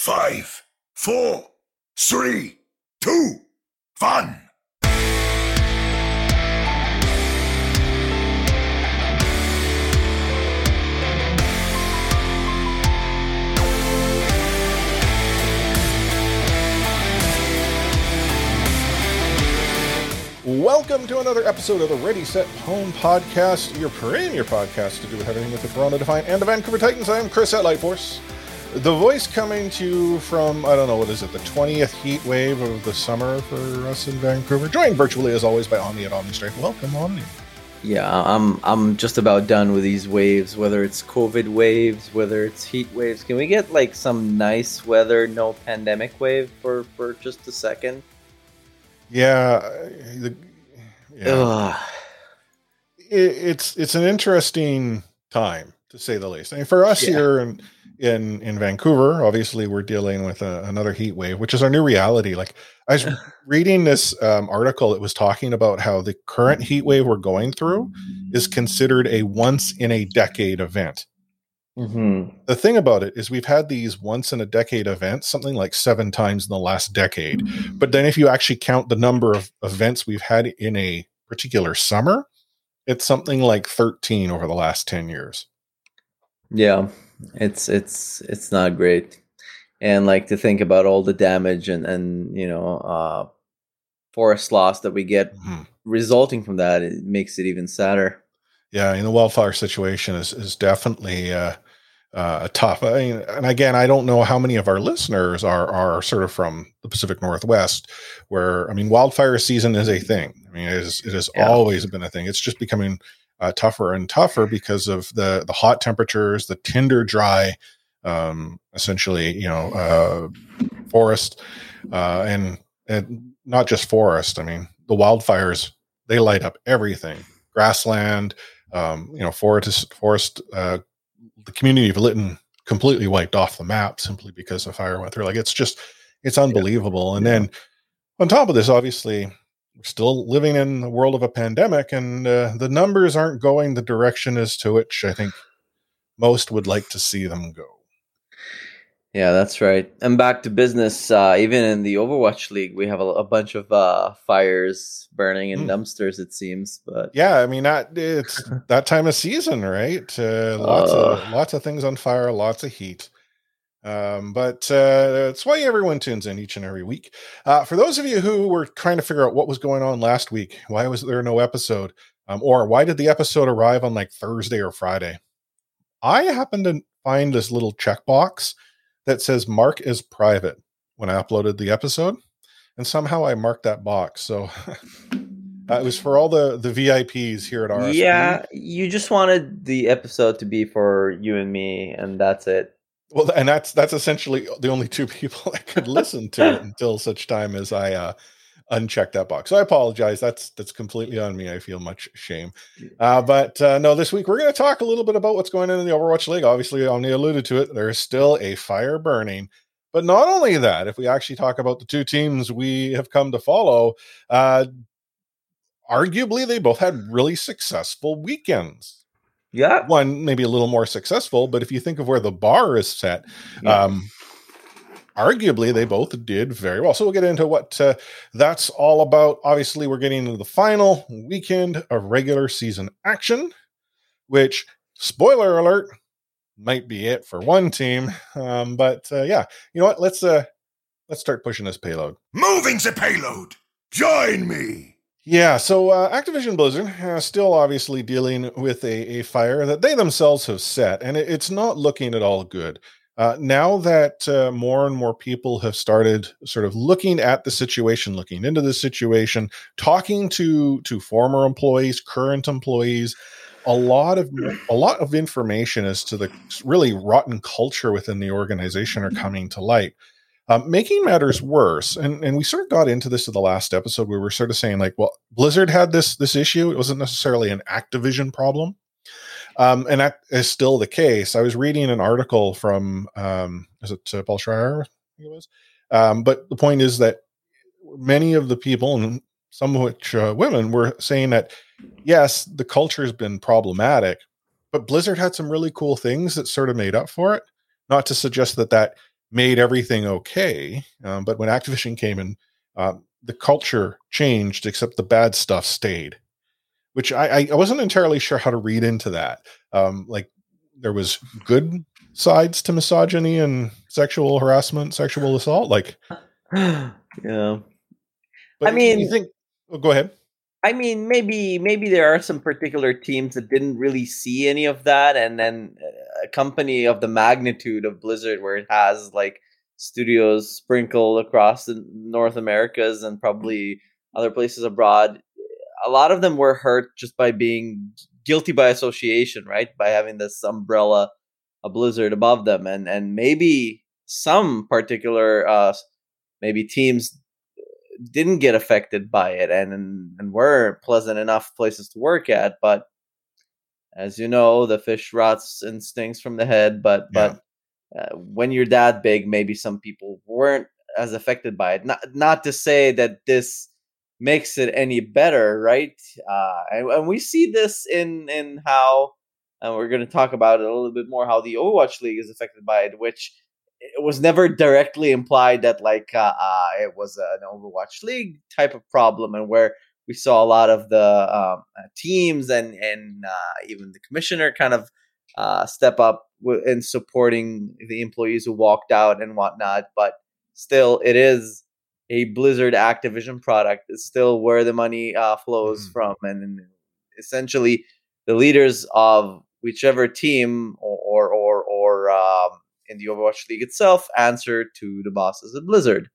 five, four, three, two, one. Welcome to another episode of the Ready Set Home Podcast, your premier podcast to do with everything with the Toronto Defiant and the Vancouver Titans. I am Chris at Lightforce. The voice coming to you from, I don't know, what is it, the 20th heat wave of the summer for us in Vancouver. Joined virtually as always by Omni at Omni Strength. Welcome, Omni. Yeah, I'm I'm just about done with these waves, whether it's COVID waves, whether it's heat waves. Can we get like some nice weather, no pandemic wave for for just a second? Yeah, the, yeah. It, it's it's an interesting time to say the least. I mean, for us Yeah. here in in in Vancouver, obviously we're dealing with a, another heat wave, which is our new reality. Like I was reading this um, article, it was talking about how the current heat wave we're going through is considered a once in a decade event. Mhm. The thing about it is we've had these once in a decade events, something like seven times in the last decade. But then if you actually count the number of events we've had in a particular summer, it's something like 13 over the last 10 years. Yeah, it's it's it's not great, and like to think about all the damage and and you know uh, forest loss that we get Mhm. resulting from that, it makes it even sadder. Yeah, and the wildfire situation is is definitely uh, uh, tough. I mean, and again, I don't know how many of our listeners are are sort of from the Pacific Northwest, where I mean, wildfire season is a thing. I mean, it is it has Yeah. always been a thing. It's just becoming uh, tougher and tougher because of the the hot temperatures, the tinder dry, um, essentially, you know, uh, forest, uh, and and not just forest. I mean, the wildfires they light up everything, grassland, um, you know, forest, forest, uh, the community of Lytton completely wiped off the map simply because the fire went through. Like it's just, it's unbelievable. And then on top of this, obviously, we're still living in the world of a pandemic, and uh, the numbers aren't going the direction as to which I think most would like to see them go. Yeah, that's right. And back to business. Uh, even in the Overwatch League, we have a, a bunch of uh, fires burning in Hmm. dumpsters. It seems, but Yeah, I mean that it's that time of season, right? Uh, lots of lots of things on fire, lots of heat. Um, but uh, that's why everyone tunes in each and every week. Uh, for those of you who were trying to figure out what was going on last week, why was there no episode, um, or why did the episode arrive on like Thursday or Friday? I happened to find this little checkbox that says "Mark is private" when I uploaded the episode, and somehow I marked that box. So. Uh, it was for all the the VIPs here at RSP. yeah, you just wanted the episode to be for you and me, and that's it. Well, and that's that's essentially the only two people I could listen to until such time as I uh, unchecked that box. So I apologize. That's that's completely on me. I feel much shame. Uh, but uh, no, this week we're going to talk a little bit about what's going on in the Overwatch League. Obviously, Omni alluded to it. There is still a fire burning. But not only that, if we actually talk about the two teams we have come to follow, uh, arguably they both had really successful weekends. Yeah, One maybe a little more successful, but if you think of where the bar is set, yeah. um, arguably they both did very well. So we'll get into what uh, that's all about. Obviously, we're getting into the final weekend of regular season action, which spoiler alert might be it for one team. Um, but uh, yeah, you know what? Let's uh, let's start pushing this payload. Moving the payload. Join me. Yeah, so uh, Activision Blizzard uh, still obviously dealing with a, a fire that they themselves have set, and it, it's not looking at all good. Uh, now that uh, more and more people have started sort of looking at the situation, looking into the situation, talking to to former employees, current employees, a lot of a lot of information as to the really rotten culture within the organization are coming to light. Um, making matters worse, and, and we sort of got into this in the last episode. We were sort of saying like, well, Blizzard had this this issue. It wasn't necessarily an Activision problem, um, and that is still the case. I was reading an article from um, is it uh, Paul Schreier? I think it was. Um, but the point is that many of the people, and some of which uh, women, were saying that yes, the culture has been problematic, but Blizzard had some really cool things that sort of made up for it. Not to suggest that that made everything okay. Um, but when Activision came in, uh, the culture changed, except the bad stuff stayed, which I, I wasn't entirely sure how to read into that. Um, like there was good sides to misogyny and sexual harassment, sexual assault. Like, yeah. I mean- you think? Oh, go ahead. I mean, maybe maybe there are some particular teams that didn't really see any of that, and then uh, a company of the magnitude of Blizzard, where it has like studios sprinkled across the North Americas and probably other places abroad, a lot of them were hurt just by being guilty by association, right? By having this umbrella, a Blizzard above them, and and maybe some particular uh, maybe teams didn't get affected by it and and were pleasant enough places to work at but as you know the fish rots and stinks from the head but Yeah. but uh, when you're that big maybe some people weren't as affected by it not not to say that this makes it any better right uh and, and we see this in in how and we're going to talk about it a little bit more how the overwatch league is affected by it which it was never directly implied that like uh, uh, it was an Overwatch League type of problem, and where we saw a lot of the um, uh, teams and and uh, even the commissioner kind of uh, step up w- in supporting the employees who walked out and whatnot. But still, it is a Blizzard Activision product. It's still where the money uh, flows Mhm. from, and essentially the leaders of whichever team or or or, or um, in the Overwatch League itself answer to the bosses at Blizzard.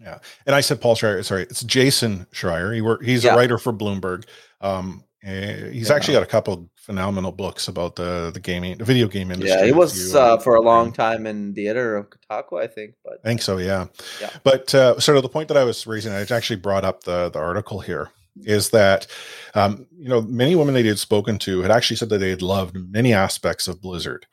Yeah, and I said Paul Schreier. Sorry, it's Jason Schreier. He work, He's Yeah. a writer for Bloomberg. Um, eh, he's Yeah. actually got a couple of phenomenal books about the the gaming, the video game industry. Yeah, he was you, uh, for a long time in the editor of Kotaku, I think. But I think so. Yeah. Yeah. But uh, sort of the point that I was raising, I actually brought up the the article here, is that um, you know many women that he had spoken to had actually said that they had loved many aspects of Blizzard.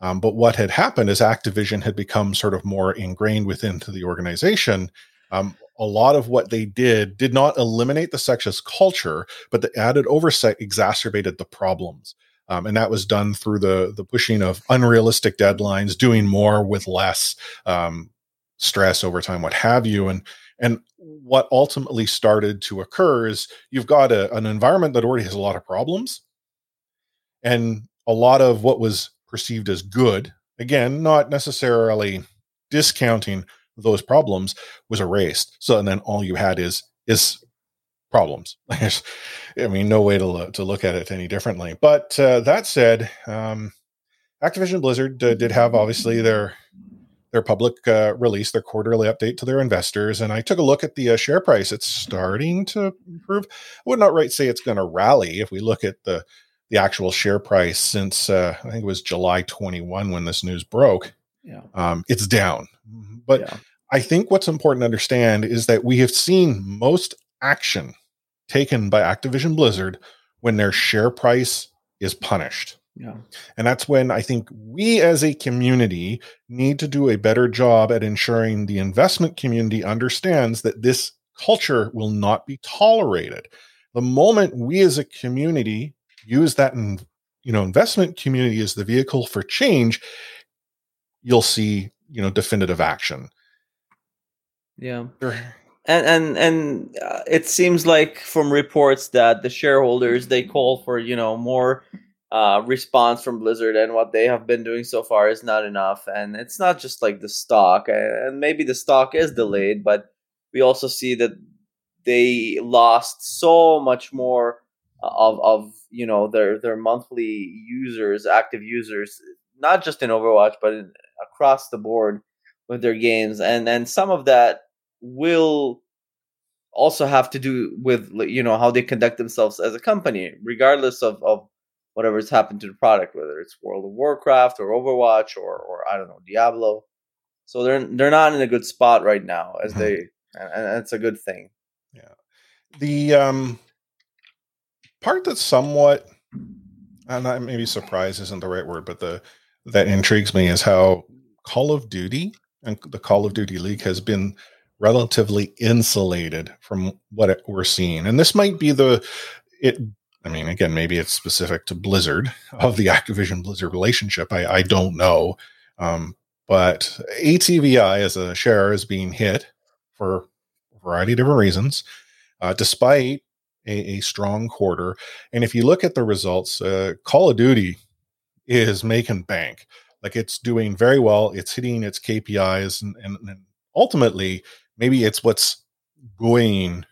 Um, but what had happened is Activision had become sort of more ingrained within to the organization. Um, a lot of what they did did not eliminate the sexist culture, but the added oversight exacerbated the problems. Um, and that was done through the the pushing of unrealistic deadlines, doing more with less, um, stress over time, what have you. And and what ultimately started to occur is you've got a, an environment that already has a lot of problems, and a lot of what was perceived as good, again, not necessarily discounting those problems, was erased. So and then all you had is is problems. I mean, no way to lo- to look at it any differently. But uh, that said, um, Activision Blizzard uh, did have obviously their their public uh, release, their quarterly update to their investors, and I took a look at the uh, share price. It's starting to improve. I would not right say it's going to rally if we look at the the actual share price since uh, I think it was July 21 when this news broke. yeah, Um, it's down, but yeah, I think what's important to understand is that we have seen most action taken by Activision Blizzard when their share price is punished. yeah, And that's when I think we as a community need to do a better job at ensuring the investment community understands that this culture will not be tolerated. The moment we as a community use that in, you know investment community as the vehicle for change, you'll see, you know, definitive action. yeah. And and and uh, it seems like from reports that the shareholders they call for you know more uh, response from Blizzard, and what they have been doing so far is not enough. And it's not just like the stock, and maybe the stock is delayed, but we also see that they lost so much more of of you know their their monthly users, active users, not just in Overwatch, but in, across the board with their games, and and some of that will also have to do with you know how they conduct themselves as a company, regardless of of whatever's happened to the product, whether it's World of Warcraft or Overwatch or or I don't know Diablo. So they're they're not in a good spot right now, as Mhm. they and, and it's a good thing. Yeah, the um part that's somewhat and I maybe surprise isn't the right word, but the that intrigues me is how Call of Duty and the Call of Duty League has been relatively insulated from what we're seeing. And this might be the it I mean, again, maybe it's specific to Blizzard of the Activision Blizzard relationship. I, I don't know. Um, but ATVI as a share is being hit for a variety of different reasons, uh, despite a, a, strong quarter. And if you look at the results, uh, Call of Duty is making bank. Like it's doing very well. It's hitting its KPIs, and, and, and ultimately, maybe it's what's going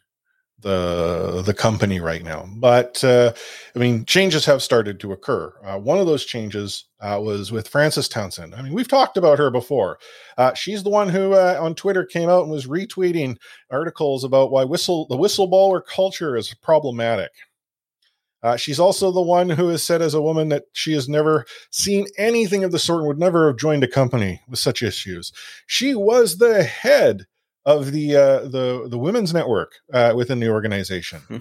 the the company right now. But uh, I mean, changes have started to occur. Uh, one of those changes uh, was with Frances Townsend. I mean, we've talked about her before. Uh, she's the one who uh, on Twitter came out and was retweeting articles about why whistle the whistleblower culture is problematic. Uh, she's also the one who has said as a woman that she has never seen anything of the sort and would never have joined a company with such issues. She was the head of the uh, the the women's network uh, within the organization, hmm.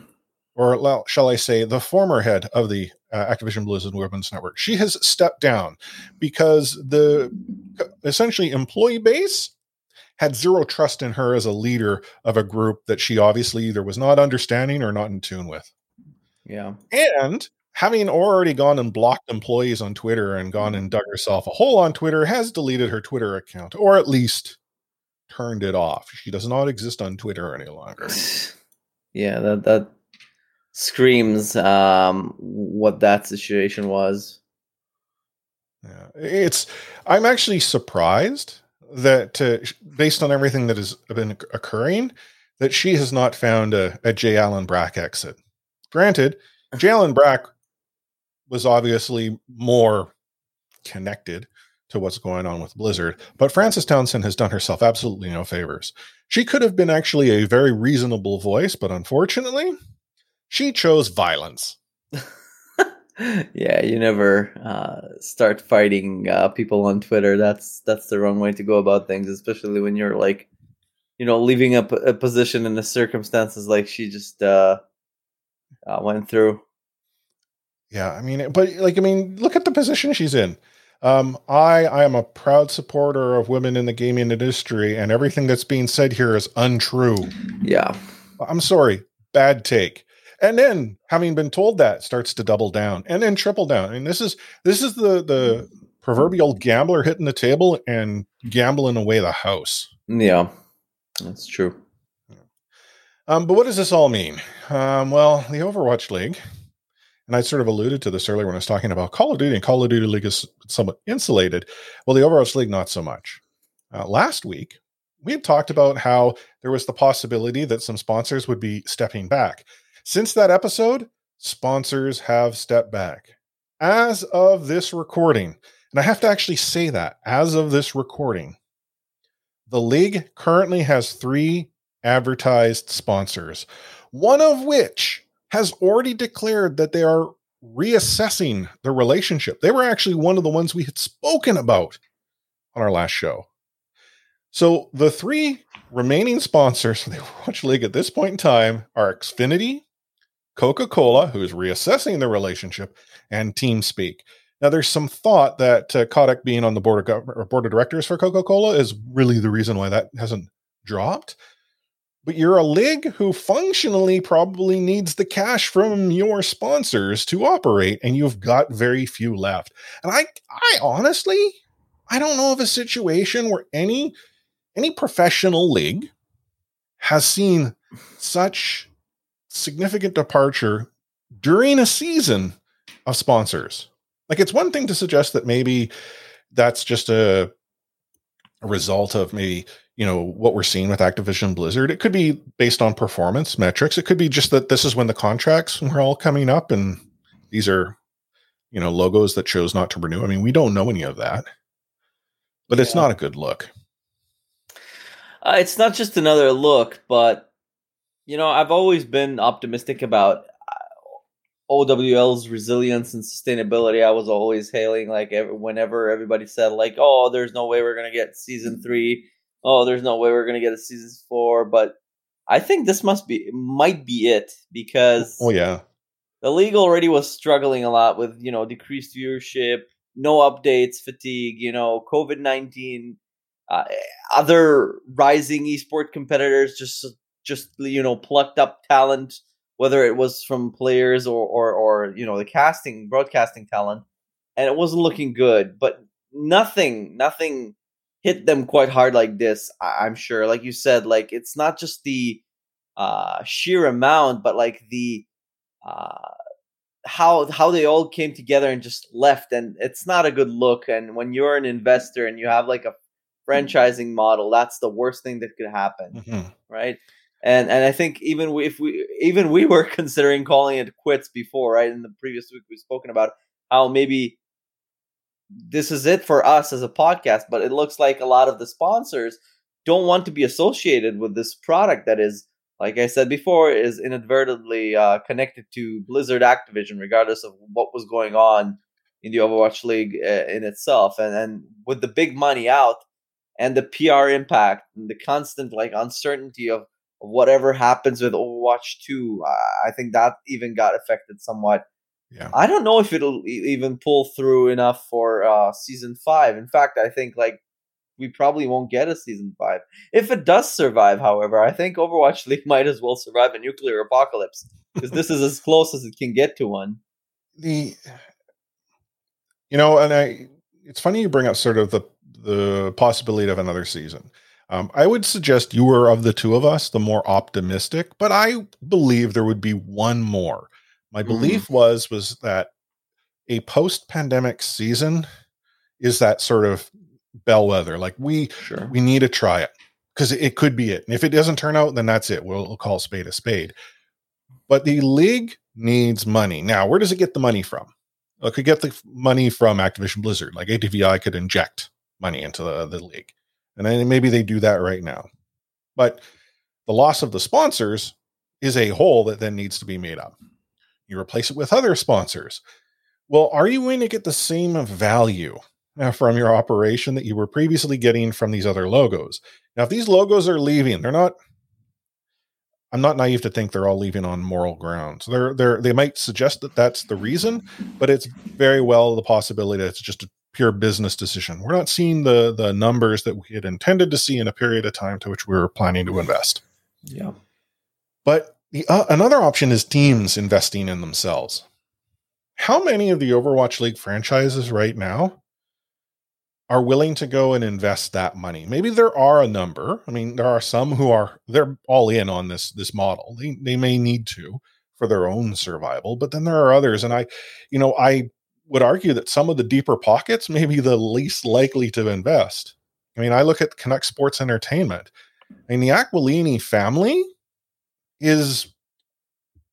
or well, shall I say, the former head of the uh, Activision Blizzard Women's Network. She has stepped down because the essentially employee base had zero trust in her as a leader of a group that she obviously either was not understanding or not in tune with. Yeah, and having already gone and blocked employees on Twitter and gone and dug herself a hole on Twitter, has deleted her Twitter account, or at least turned it off. She does not exist on Twitter any longer. Yeah, that that screams um, what that situation was. Yeah, it's. I'm actually surprised that, uh, based on everything that has been occurring, that she has not found a, a J. Allen Brack exit. Granted, J. Allen Brack was obviously more connected to what's going on with Blizzard. But Frances Townsend has done herself absolutely no favors. She could have been actually a very reasonable voice, but unfortunately, she chose violence. yeah, you never uh, start fighting uh, people on Twitter. That's that's the wrong way to go about things, especially when you're like, you know, leaving a, a position in the circumstances like she just uh, uh, went through. Yeah, I mean, but like, I mean, look at the position she's in. Um, I I am a proud supporter of women in the gaming industry, and everything that's being said here is untrue. Yeah, I'm sorry, bad take. And then, having been told that, starts to double down and then triple down. I mean, this is this is the the proverbial gambler hitting the table and gambling away the house. Yeah, that's true. Um, but what does this all mean? Um, well, the Overwatch League and I sort of alluded to this earlier when I was talking about Call of Duty, and Call of Duty League is somewhat insulated. Well, the Overwatch League, not so much. Uh, last week, we had talked about how there was the possibility that some sponsors would be stepping back. Since that episode, sponsors have stepped back. As of this recording, and I have to actually say that, as of this recording, the league currently has three advertised sponsors, one of which has already declared that they are reassessing the relationship. They were actually one of the ones we had spoken about on our last show. So the three remaining sponsors for the Overwatch League at this point in time are Xfinity, Coca Cola, who is reassessing the relationship, and TeamSpeak. Now, there's some thought that uh, Kotick being on the board of, gov- board of directors for Coca Cola is really the reason why that hasn't dropped but you're a league who functionally probably needs the cash from your sponsors to operate and you've got very few left. And i i honestly i don't know of a situation where any any professional league has seen such significant departure during a season of sponsors. Like it's one thing to suggest that maybe that's just a, a result of maybe you know what we're seeing with Activision Blizzard. It could be based on performance metrics. It could be just that this is when the contracts were all coming up, and these are you know logos that chose not to renew. I mean, we don't know any of that, but yeah. it's not a good look. Uh, it's not just another look, but you know, I've always been optimistic about uh, OWL's resilience and sustainability. I was always hailing like every, whenever everybody said like, "Oh, there's no way we're gonna get season three oh, there's no way we're gonna get a season four, but I think this must be might be it because oh yeah, the league already was struggling a lot with you know decreased viewership, no updates, fatigue, you know, COVID nineteen, uh, other rising esport competitors just just you know plucked up talent, whether it was from players or or or you know the casting broadcasting talent, and it wasn't looking good, but nothing nothing hit them quite hard like this. I- am sure, like you said, like it's not just the uh, sheer amount, but like the uh, how how they all came together and just left, and it's not a good look. And when you're an investor and you have like a franchising model, that's the worst thing that could happen, mm-hmm. right? And and I think even we, if we even we were considering calling it quits before, right? In the previous week, we've spoken about how maybe this is it for us as a podcast, but it looks like a lot of the sponsors don't want to be associated with this product that is, like I said before, is inadvertently uh, connected to Blizzard Activision, regardless of what was going on in the Overwatch League uh, in itself. And and with the big money out and the PR impact and the constant like uncertainty of, whatever happens with Overwatch 2, uh, I think that even got affected somewhat yeah. I don't know if it'll even pull through enough for uh, season five. In fact, I think like we probably won't get a season five. If it does survive, however, I think Overwatch League might as well survive a nuclear apocalypse because this is as close as it can get to one. The, you know, and I, it's funny you bring up sort of the the possibility of another season. Um, I would suggest you were of the two of us the more optimistic, but I believe there would be one more. My mm-hmm. belief mm-hmm. was was that a post-pandemic season is that sort of bellwether. Like we sure. we need to try it because it could be it. And if it doesn't turn out, then that's it. We'll, we'll call spade a spade. But the league needs money. Now, where does it get the money from? It could get the money from Activision Blizzard. Like ATVI could inject money into the, the league. And then maybe they do that right now. But the loss of the sponsors is a hole that then needs to be made up you replace it with other sponsors. Well, are you going to get the same value uh, from your operation that you were previously getting from these other logos? Now, if these logos are leaving, they're not. I'm not naive to think they're all leaving on moral grounds. They're they're they might suggest that that's the reason, but it's very well the possibility that it's just a pure business decision. We're not seeing the the numbers that we had intended to see in a period of time to which we were planning to invest. Yeah. But the, uh, another option is teams investing in themselves. How many of the Overwatch League franchises right now are willing to go and invest that money? Maybe there are a number. I mean, there are some who are they're all in on this this model. They they may need to for their own survival, but then there are others and I you know, I would argue that some of the deeper pockets may be the least likely to invest. I mean, I look at Canucks Sports Entertainment. I mean, the Aquilini family is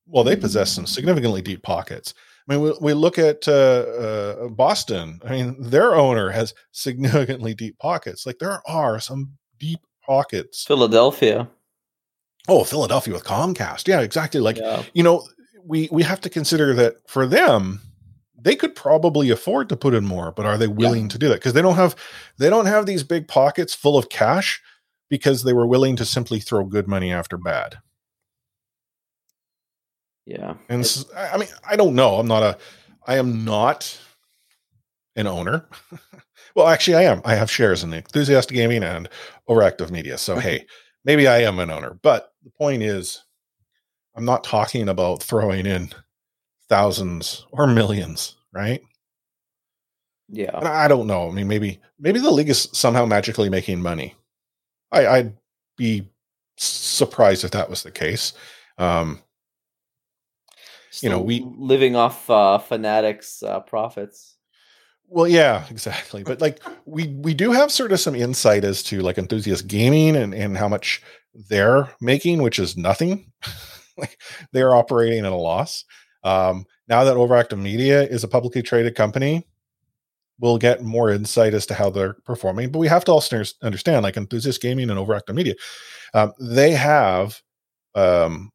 well, they possess some significantly deep pockets. I mean, we, we look at uh, uh, Boston. I mean, their owner has significantly deep pockets. Like there are some deep pockets. Philadelphia. Oh, Philadelphia with Comcast. Yeah, exactly. Like yeah. you know, we we have to consider that for them, they could probably afford to put in more, but are they willing yeah. to do that? Because they don't have they don't have these big pockets full of cash because they were willing to simply throw good money after bad. Yeah. And I mean, I don't know. I'm not a, I am not an owner. well, actually, I am. I have shares in the Enthusiast Gaming and Overactive Media. So, hey, maybe I am an owner. But the point is, I'm not talking about throwing in thousands or millions, right? Yeah. And I don't know. I mean, maybe maybe the league is somehow magically making money. I, I'd be surprised if that was the case. Um, you know we living off uh fanatics uh profits. Well yeah exactly but like we we do have sort of some insight as to like enthusiast gaming and and how much they're making which is nothing. Like they're operating at a loss. Um now that overactive media is a publicly traded company we'll get more insight as to how they're performing but we have to also understand like enthusiast gaming and overactive media um, they have um,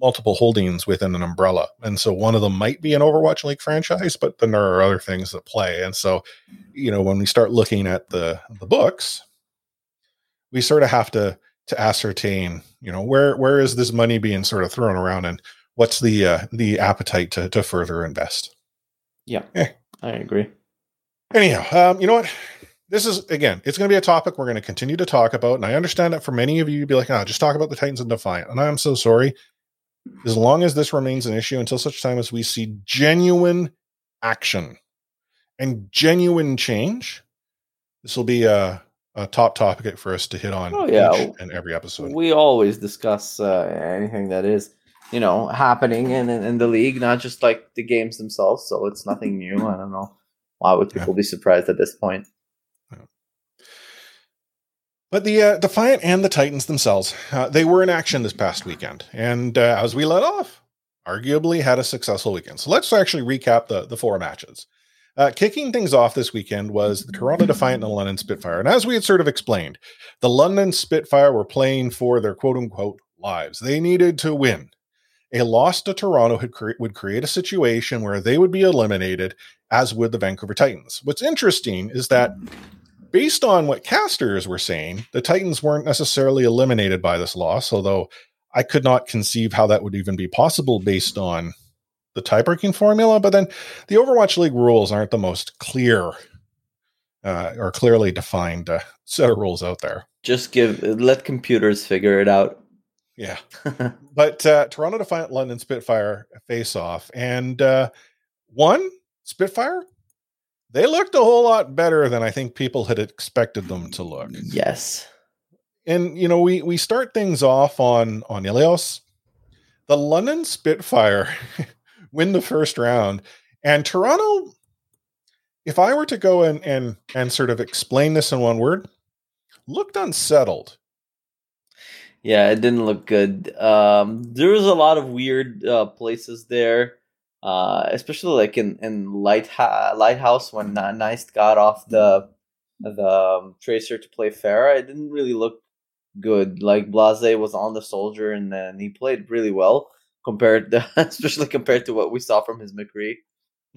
multiple holdings within an umbrella. And so one of them might be an Overwatch League franchise, but then there are other things that play. And so, you know, when we start looking at the the books, we sort of have to to ascertain, you know, where where is this money being sort of thrown around and what's the uh, the appetite to to further invest. Yeah. Eh. I agree. Anyhow, um, you know what? this is again, it's going to be a topic we're going to continue to talk about. And I understand that for many of you, you'd be like, oh, just talk about the Titans and Defiant. And I'm so sorry. As long as this remains an issue until such time as we see genuine action and genuine change, this will be a, a top topic for us to hit on oh, yeah. and every episode. We always discuss uh, anything that is, you know, happening in, in the league, not just like the games themselves. So it's nothing new. I don't know why would people yeah. be surprised at this point. But the uh, Defiant and the Titans themselves, uh, they were in action this past weekend, and uh, as we let off, arguably had a successful weekend. So let's actually recap the the four matches. Uh, kicking things off this weekend was the Toronto Defiant and the London Spitfire. And as we had sort of explained, the London Spitfire were playing for their quote unquote lives. They needed to win. A loss to Toronto cre- would create a situation where they would be eliminated, as would the Vancouver Titans. What's interesting is that based on what casters were saying, the Titans weren't necessarily eliminated by this loss, although I could not conceive how that would even be possible based on the tiebreaking formula, but then the Overwatch League rules aren't the most clear uh, or clearly defined uh, set of rules out there. Just give let computers figure it out. Yeah, but uh, Toronto Defiant London Spitfire face off, and uh, one Spitfire. They looked a whole lot better than I think people had expected them to look. Yes, and you know we we start things off on on Ilios. The London Spitfire win the first round. And Toronto, if I were to go and and and sort of explain this in one word, looked unsettled. Yeah, it didn't look good. Um, there was a lot of weird uh, places there, uh, especially like in in Light Lighthouse when Nice got off the the um, tracer to play Pharah. It didn't really look good. Like Blase was on the soldier and then he played really well compared to, especially compared to what we saw from his McCree.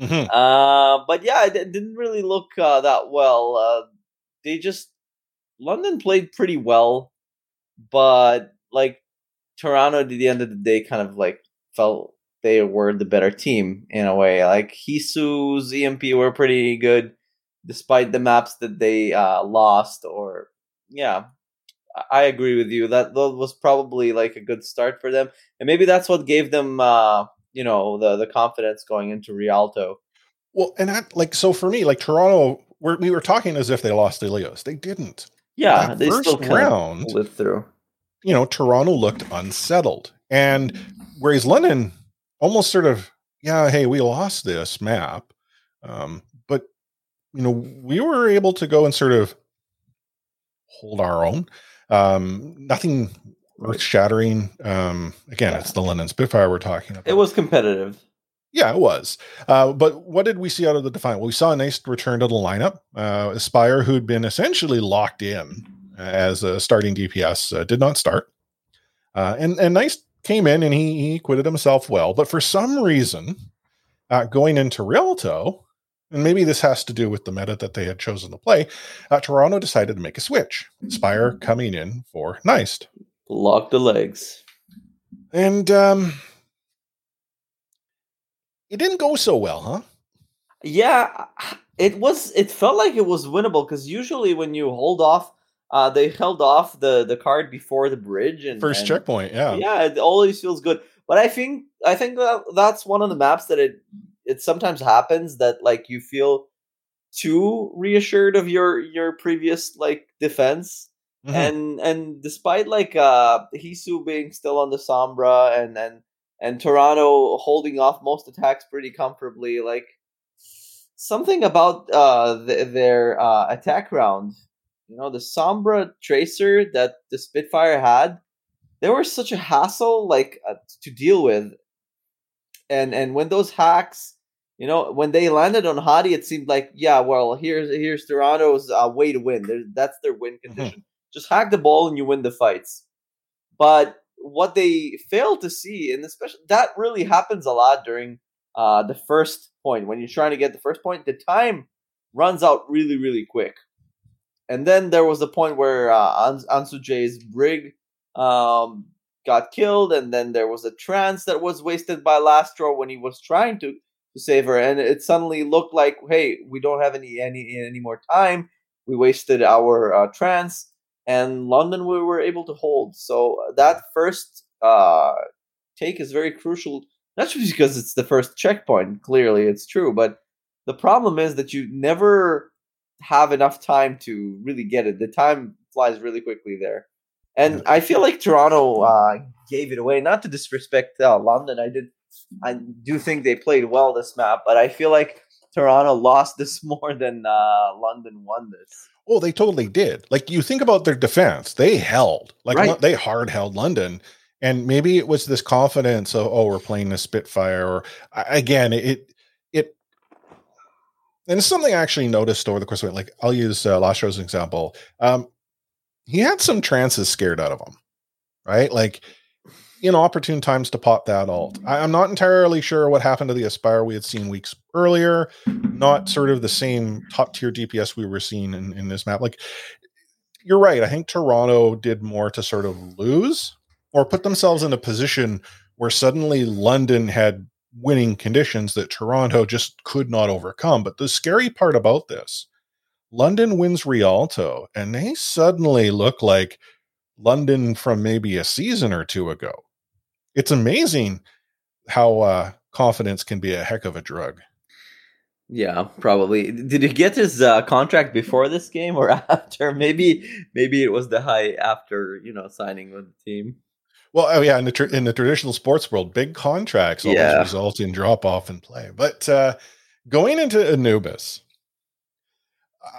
Mm-hmm. Uh, but yeah, it, it, didn't really look uh, that well. Uh, they just London played pretty well, but like Toronto, at the end of the day, kind of like felt they were the better team in a way. Like Hisu's EMP were pretty good, despite the maps that they uh, lost. Or yeah, I agree with you. That that was probably like a good start for them, and maybe that's what gave them, uh, you know, the the confidence going into Rialto. Well, and that like so for me, like Toronto, we're, we were talking as if they lost Ilios. They didn't. Yeah, that they first still round lived through. You know, Toronto looked unsettled, and whereas London almost sort of, yeah, hey, we lost this map, um, but you know, we were able to go and sort of hold our own. Um, nothing earth shattering. Um, again, yeah. it's the London Spitfire we're talking about. It was competitive. Yeah, it was. Uh, but what did we see out of the Defiant? Well, we saw a nice return to the lineup. Uh, Aspire, who'd been essentially locked in as a starting DPS, uh, did not start. Uh, and, and Nice came in and he, he acquitted himself well. But for some reason, uh, going into Rialto, and maybe this has to do with the meta that they had chosen to play, uh, Toronto decided to make a switch. Spire coming in for Nice. Lock the legs. And um, it didn't go so well, huh? Yeah, it was. It felt like it was winnable because usually when you hold off, uh, they held off the the card before the bridge and first and, checkpoint. Yeah, yeah, it always feels good. But I think I think that that's one of the maps that it it sometimes happens that like you feel too reassured of your your previous like defense mm-hmm. and and despite like uh Hisu being still on the Sombra and and and Toronto holding off most attacks pretty comfortably like something about uh the, their uh attack round you know the Sombra tracer that the Spitfire had they were such a hassle like uh, to deal with and and when those hacks you know, when they landed on Hadi, it seemed like, yeah, well, here's here's Toronto's uh, way to win. They're, that's their win mm-hmm. condition. Mm-hmm. Just hack the ball and you win the fights. But what they fail to see, and especially that really happens a lot during uh, the first point when you're trying to get the first point, the time runs out really, really quick. And then there was the point where uh, AnSoonJae's brig um, got killed, and then there was a trance that was wasted by Lastro when he was trying to to save her, and it suddenly looked like, hey, we don't have any any any more time. We wasted our uh, trance, and London we were able to hold. So uh, that first uh, take is very crucial, not just because it's the first checkpoint. Clearly, it's true, but the problem is that you never have enough time to really get it. The time flies really quickly there. And I feel like Toronto uh, gave it away. Not to disrespect uh, London, I did, I do think they played well this map, but I feel like Toronto lost this more than uh, London won this. Oh, they totally did. Like you think about their defense, they held like right. they hard held London, and maybe it was this confidence of oh we're playing the Spitfire. Or again, it it and it's something I actually noticed over the course of it. Like I'll use uh, as an example. Um, he had some trances scared out of him, right? Like you know, opportune times to pop that ult. I, am not entirely sure what happened to the Aspire we had seen weeks earlier. Not sort of the same top tier DPS we were seeing in, in this map. Like, you're right. I think Toronto did more to sort of lose or put themselves in a position where suddenly London had winning conditions that Toronto just could not overcome. But the scary part about this, London wins Rialto, and they suddenly look like London from maybe a season or two ago it's amazing how uh, confidence can be a heck of a drug. Yeah, probably. Did he get his uh, contract before this game or after? Maybe, maybe it was the high after you know signing with the team. Well, oh yeah, in the in the traditional sports world, big contracts always yeah. result in drop off in play. But uh, going into Anubis,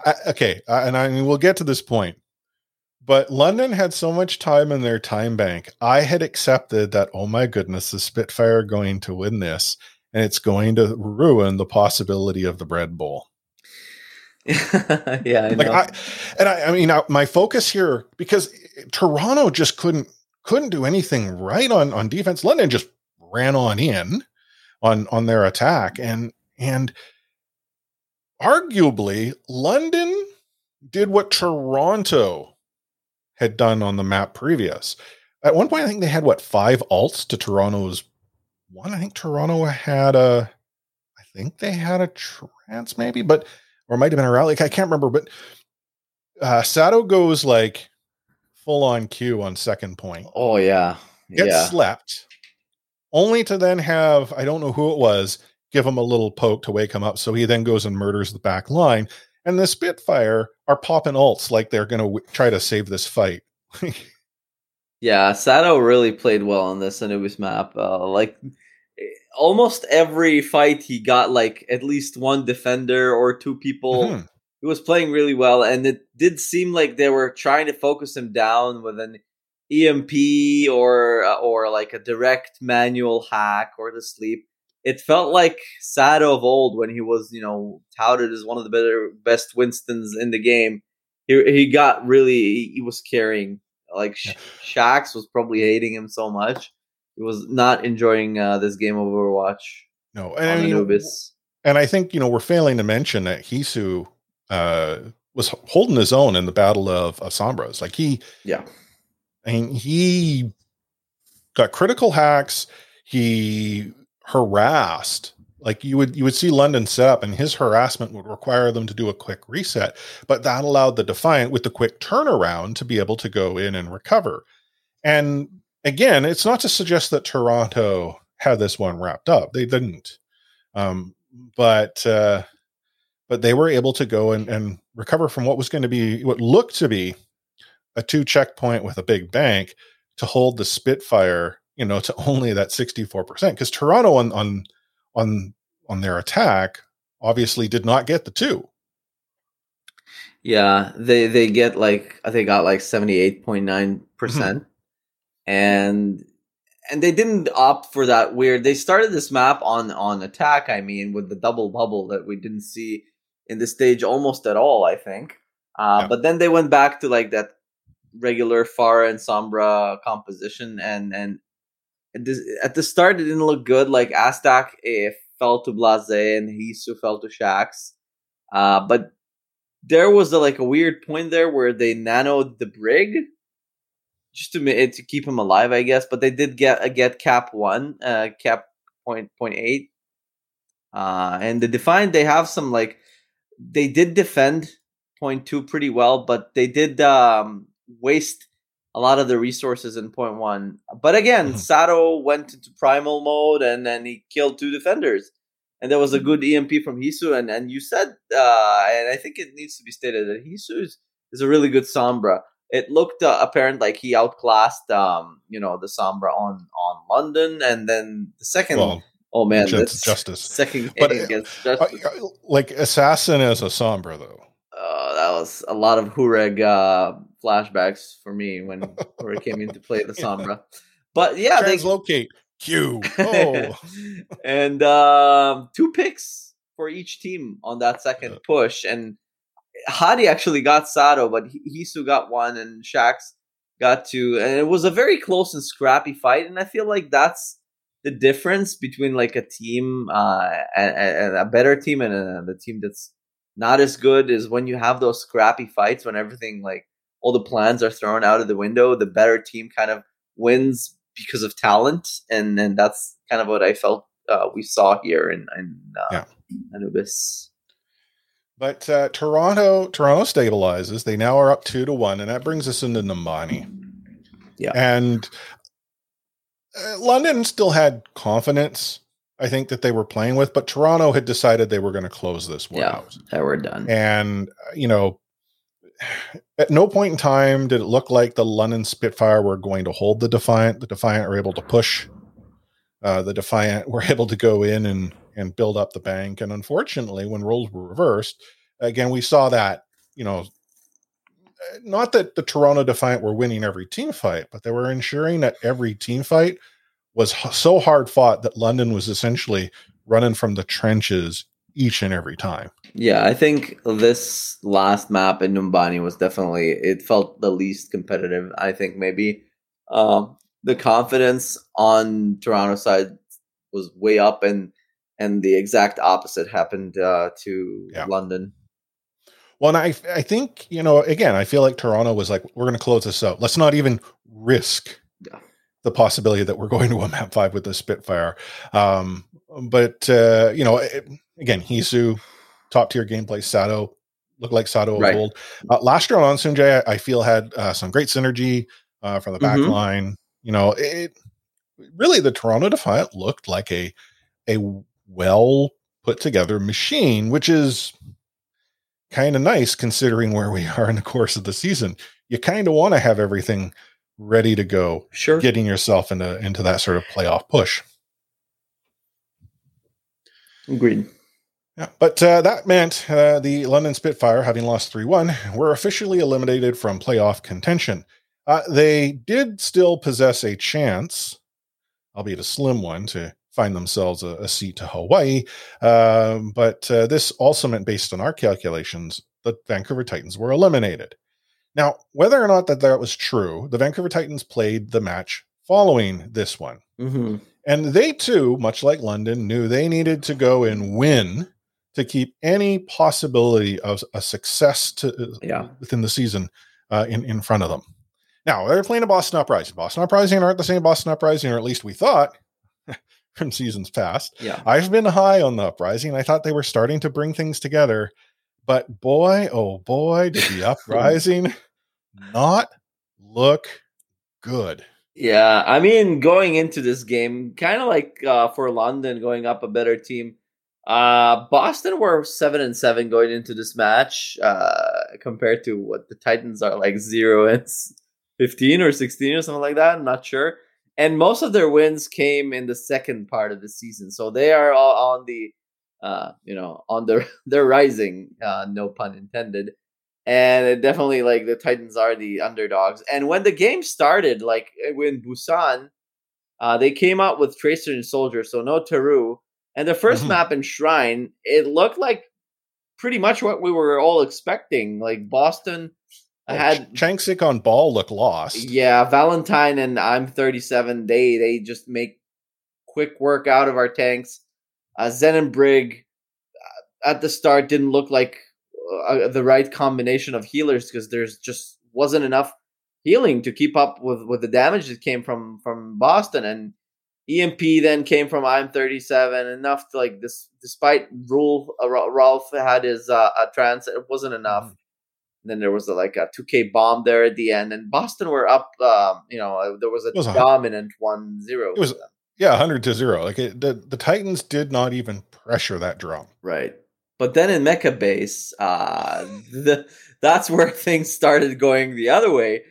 I, okay, and I mean, we'll get to this point. But London had so much time in their time bank. I had accepted that, oh my goodness, the Spitfire going to win this, and it's going to ruin the possibility of the bread bowl. yeah, I like I, and I, I mean, I, my focus here because Toronto just couldn't couldn't do anything right on on defense. London just ran on in on on their attack, and and arguably London did what Toronto had done on the map previous. At one point, I think they had what five ults to Toronto's one. I think Toronto had a, I think they had a trance maybe, but or it might have been a rally. I can't remember, but uh, Sato goes like full on Q on second point. Oh yeah, Get yeah. slept, only to then have I don't know who it was give him a little poke to wake him up. So he then goes and murders the back line and the Spitfire are popping ults like they're going to w- try to save this fight. yeah, Sato really played well on this Anubis map. Uh, like almost every fight, he got like at least one defender or two people. Mm-hmm. He was playing really well, and it did seem like they were trying to focus him down with an EMP or uh, or like a direct manual hack or the sleep it felt like Sato of old when he was, you know, touted as one of the better best Winstons in the game. He he got really he was carrying like yeah. Shaxx was probably hating him so much. He was not enjoying uh, this game of Overwatch. No, and I mean, Anubis. and I think you know we're failing to mention that Hisu uh, was holding his own in the battle of, of Sombras. Like he, yeah, I mean he got critical hacks. He harassed like you would you would see london set up and his harassment would require them to do a quick reset but that allowed the defiant with the quick turnaround to be able to go in and recover and again it's not to suggest that toronto had this one wrapped up they didn't um, but uh, but they were able to go and, and recover from what was going to be what looked to be a two checkpoint with a big bank to hold the spitfire you know, to only that 64%. Because Toronto on on on on their attack obviously did not get the two. Yeah, they they get like they got like 78.9%. Mm-hmm. And and they didn't opt for that weird. They started this map on on attack, I mean, with the double bubble that we didn't see in this stage almost at all, I think. Uh, yeah. but then they went back to like that regular Pharah and Sombra composition and and at the, at the start it didn't look good. Like Aztac eh, fell to Blase and Hisu fell to Shaxx. Uh, but there was a, like a weird point there where they nanoed the Brig just to eh, to keep him alive, I guess. But they did get a uh, get cap one, uh, cap point point eight. Uh, and the Defiant they have some like they did defend point two pretty well, but they did um, waste a lot of the resources in point one. But again, mm-hmm. Sato went into primal mode and then he killed two defenders. and there was a good EMP from Hisu, and and you said, uh, and I think it needs to be stated that Hisu is, is a really good Sombra. It looked uh, apparent like he outclassed, um, you know, the Sombra on on London, and then the second. Well, oh man, against Justice. Second But, game uh, against Uh, Justice. like Assassin as a Sombra, though. Uh, that was a lot of Hooreg uh, flashbacks for me when Hooreg came in to play the Sombra. But yeah, they Translocate. Q. Oh. and um, two picks for each team on that second Yeah. push. And Hadi actually got Sato, but Hi- Heesu got one, and Shax got two. And it was a very close and scrappy fight. And I feel like that's the difference between like a team uh, and, a better team and a, the team that's not as good is when you have those scrappy fights when everything like all the plans are thrown out of the window. The better team kind of wins because of talent, and and that's kind of what I felt uh, we saw here in, in uh, Yeah. Anubis. But uh, Toronto, Toronto stabilizes. They now are up two to one, and that brings us into Numbani. Yeah. and uh, London still had confidence. I think that they were playing with, but Toronto had decided they were going to close this one Yeah. out. That we're done. And uh, you know, at no point in time did it look like the London Spitfire were going to hold the Defiant. The Defiant were able to push. Uh, the Defiant were able to go in and and build up the bank. And unfortunately, when roles were reversed, again we saw that. You know, not that the Toronto Defiant were winning every team fight, but they were ensuring that every team fight was so hard fought that London was essentially running from the trenches each and every time. Yeah, I think this last map in Numbani was definitely it felt the least competitive. I think maybe um, the confidence on Toronto side was way up, and and the exact opposite happened uh, to Yeah. London. Well, and I I think you know again I feel like Toronto was like we're going to close this out. Let's not even risk the possibility that we're going to a map five with the Spitfire. Um, but uh, you know it, again, Heesu, top tier gameplay. Sato looked like Sato of old. Uh, last year on Sunjay, I, I feel had uh, some great synergy uh, from the back Mhm. line. You know, it really the Toronto Defiant looked like a a well put together machine, which is kind of nice considering where we are in the course of the season. You kind of want to have everything ready to go, Sure. getting yourself into into that sort of playoff push. Agreed. Yeah, but uh, that meant uh, the London Spitfire, having lost 3 1, were officially eliminated from playoff contention. Uh, they did still possess a chance, albeit a slim one, to find themselves a, a seat to Hawaii. Um, but uh, this also meant, based on our calculations, the Vancouver Titans were eliminated. Now, whether or not that that was true, the Vancouver Titans played the match following this one. hmm And they too, much like London, knew they needed to go and win to keep any possibility of a success to Yeah. within the season uh, in in front of them. Now they're playing a Boston Uprising. Boston Uprising aren't the same Boston Uprising, or at least we thought from seasons past. Yeah. I've been high on the Uprising. I thought they were starting to bring things together, but boy, oh boy, did the Uprising not look good. Yeah, I mean, going into this game, kind of like uh, for London going up a better team. Uh, Boston were seven and seven going into this match, uh, compared to what the Titans are like zero and fifteen or sixteen or something like that. I'm not sure. And most of their wins came in the second part of the season, so they are all on the, uh, you know, on the they're rising. Uh, no pun intended and it definitely like the Titans are the underdogs. And when the game started, like eh, when Busan, uh, they came out with Tracer and Soldier, so no Teru. And the 1st Mhm. map in Shrine, it looked like pretty much what we were all expecting. Like Boston Oh, had Changsik on ball look lost. yeah, Valentine and I'm 37. They they just make quick work out of our tanks. Uh, Zen and Brig uh, at the start didn't look like uh, the right combination of healers because there's just wasn't enough healing to keep up with with the damage that came from from Boston and EMP then came from I'm 37 enough to like this despite rule uh, Rolf had his uh, a trance it wasn't enough Mhm. And then there was a, like a 2k bomb there at the end and Boston were up um you know uh, there was a was dominant 1-0 it was- Yeah, 100 to 0. Like it, the the Titans did not even pressure that drum. Right. But then in MEKA Base, uh the that's where things started going the other way.